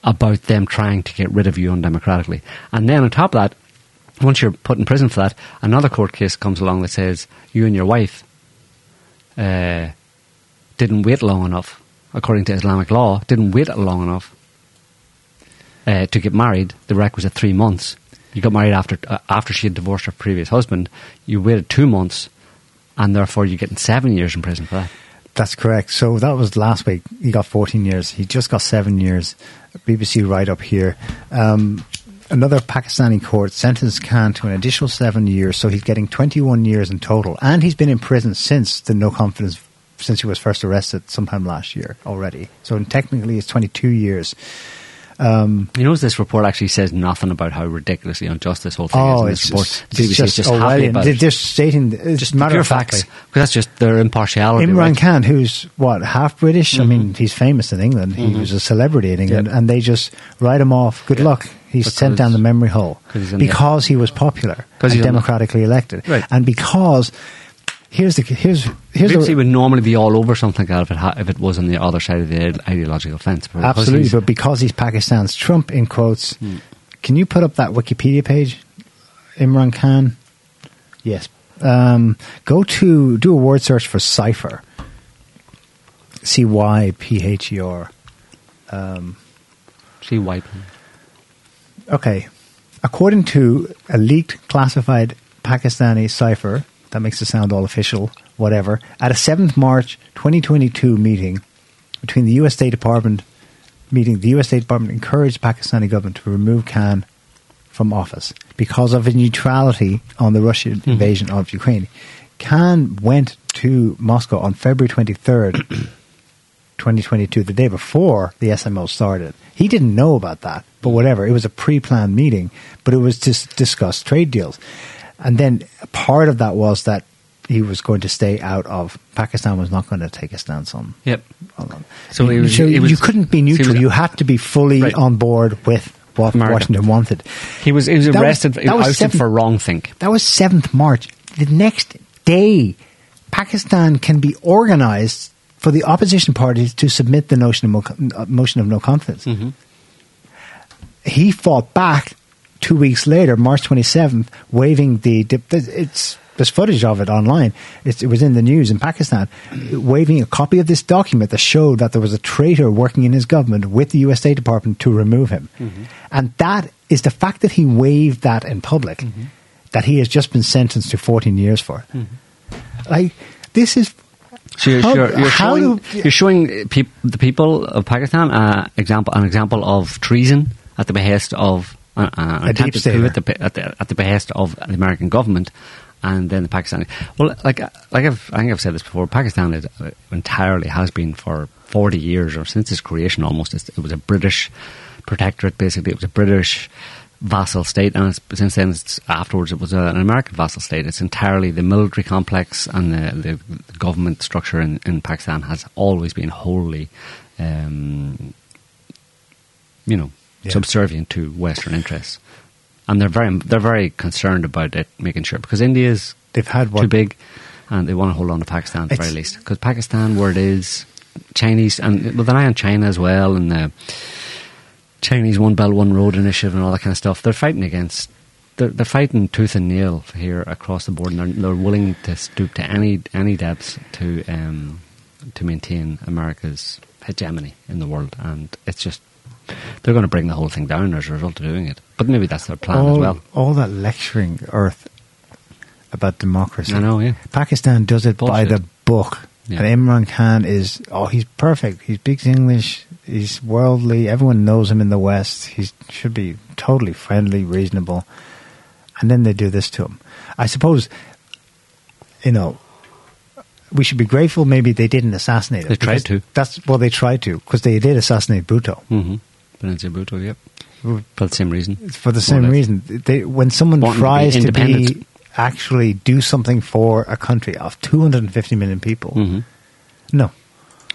about them trying to get rid of you undemocratically, and then on top of that. Once you're put in prison for that, another court case comes along that says you and your wife uh, didn't wait long enough, according to Islamic law, didn't wait long enough uh, to get married. The requisite three months. You got married after uh, after she had divorced her previous husband. You waited two months, and therefore you're getting seven years in prison for that. That's correct. So that was last week. He got 14 years. He just got seven years. BBC right up here. Um, another Pakistani court sentenced Khan to an additional seven years, so he's getting 21 years in total. And he's been in prison since the no confidence, since he was first arrested sometime last year already. So technically, it's 22 years. Um, You know, this report actually says nothing about how ridiculously unjust this whole thing is. oh, In it's report, just, The it's BBC just, is just happy Orwellian. about They're just stating, it's Just matter of facts, because that's just their impartiality. Imran right? Khan, who's what half British. I Mhm. mean, he's famous in England. He Mhm. was a celebrity in England, and they just write him off. Good luck. He's sent down the memory hole 'cause he's in the- because he was popular and democratically elected, Right. and because here's the here's here's BBC the, would normally be all over something like that if it, ha- if it was on the other side of the ideological fence. But absolutely, but because he's Pakistan's Trump in quotes. Hmm. Can you put up that Wikipedia page, Imran Khan? Yes. Um, go to do a word search for cipher. C Y P H E R. Um, See white. Okay. According to a leaked classified Pakistani cipher, that makes it sound all official, whatever, at a 7th March 2022 meeting between the US State Department meeting, the US State Department encouraged Pakistani government to remove Khan from office because of his neutrality on the Russian mm-hmm. invasion of Ukraine. Khan went to Moscow on February 23rd, 2022, the day before the SMO started. He didn't know about that, but whatever. It was a pre-planned meeting, but it was to discuss trade deals. And then part of that was that he was going to stay out of Pakistan was not going to take a stance on. Yep. on So you, was- so was- you couldn't be neutral. was- you had to be fully Right. on board with what America. Washington wanted. He was he was That arrested. that was ousted seven- for wrong think. That was 7th March. The next day, Pakistan can be organized for the opposition parties to submit the notion of uh, motion of no confidence. He fought back two weeks later, March 27th, waving the. It's there's footage of it online. It's, it was in the news in Pakistan, waving a copy of this document that showed that there was a traitor working in his government with the U.S. State Department to remove him, mm-hmm. and that is the fact that he waved that in public, mm-hmm. that he has just been sentenced to 14 years for. Mm-hmm. Like this is So you're, How- you're, you're showing, do- you're showing peop, the people of Pakistan uh, example an example of treason at the behest of uh, uh, A deep attempted stater. coup at the, at the at the behest of the American government, and then the Pakistani. Well, like like I've, I think I've said this before. Pakistan is uh, entirely has been for forty years or since its creation almost. It's, it was a British protectorate. Basically, it was a British vassal state, and it's, since then, it's, afterwards, it was a, an American vassal state. It's entirely the military complex and the, the government structure in, in Pakistan has always been wholly, um, you know, Yeah. subservient to Western interests, and they're very they're very concerned about it, making sure because India is They've had what too big, and they want to hold on to Pakistan at the very least. Because Pakistan, where it is, Chinese, and with an eye on China as well, and the Chinese One Belt One Road initiative and all that kind of stuff, they're fighting against. They're, they're fighting tooth and nail here across the board, and they're, they're willing to stoop to any any depths to um, to maintain America's hegemony in the world, and it's just they're going to bring the whole thing down as a result of doing it. But maybe that's their plan all, as well. all that lecturing Earth about democracy. I know, yeah. Pakistan does it by the book. Yeah. And Imran Khan is, oh, he's perfect. He speaks English. He's worldly. Everyone knows him in the West. He should be totally friendly, reasonable. And then they do this to him. I suppose, you know, we should be grateful maybe they didn't assassinate him. They tried to. That's, well, they tried to, because they did assassinate Bhutto. Mm-hmm. Benazir Bhutto, yep. For the same reason. for the same reason. They, when someone Wanting to be tries to be, actually do something for a country of 250 million people, Mhm. no.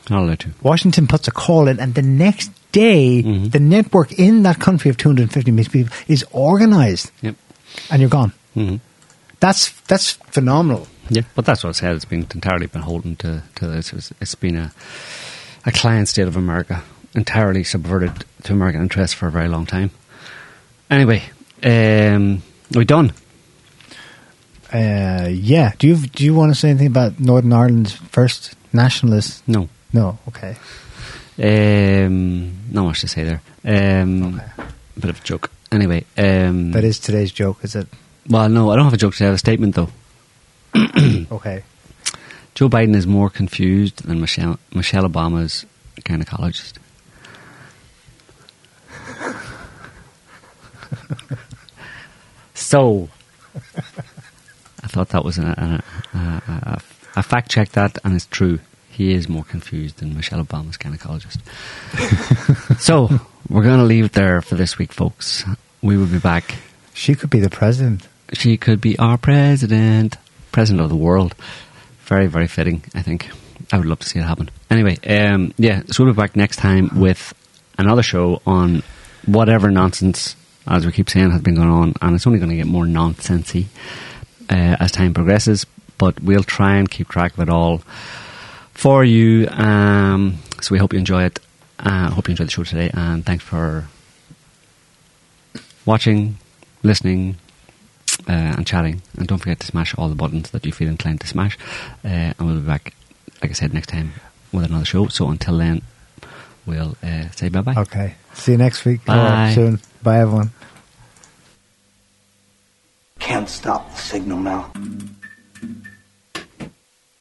Not allowed to. Washington puts a call in, and the next day, Mm-hmm. the network in that country of 250 million people is organized, Yep. and you're gone. Mm-hmm. That's that's phenomenal. Yeah, but that's what I said. It's been entirely been holding to, to this. It's, it's been a, a client state of America, entirely subverted to American interests for a very long time. Anyway, um, are we done? Uh, yeah. Do you do you want to say anything about Northern Ireland's first nationalist? No. No. Okay. Um, not much to say there. Um, Bit of a joke. Anyway, um, That is today's joke, is it? well, no, I don't have a joke today. I have a statement though. Okay. Joe Biden is more confused than Michelle, Michelle Obama's gynecologist. so, I thought that was a, a, a, a, fact check that, and it's true. He is more confused than Michelle Obama's gynecologist. so, we're going to leave it there for this week, folks. We will be back. She could be the president. She could be our president, president of the world. Very, very fitting, I think. I would love to see it happen. Anyway, um, yeah, so we'll be back next time with another show on whatever nonsense, as we keep saying, has been going on, and it's only going to get more nonsensy uh, as time progresses. But we'll try and keep track of it all for you. Um, so we hope you enjoy it. Uh, hope you enjoyed the show today, and thanks for watching, listening, uh, and chatting. And don't forget to smash all the buttons that you feel inclined to smash. Uh, and we'll be back, like I said, next time with another show. So until then, we'll uh, say bye bye. Okay. See you next week. Bye. soon. Bye, everyone. Can't stop the signal now.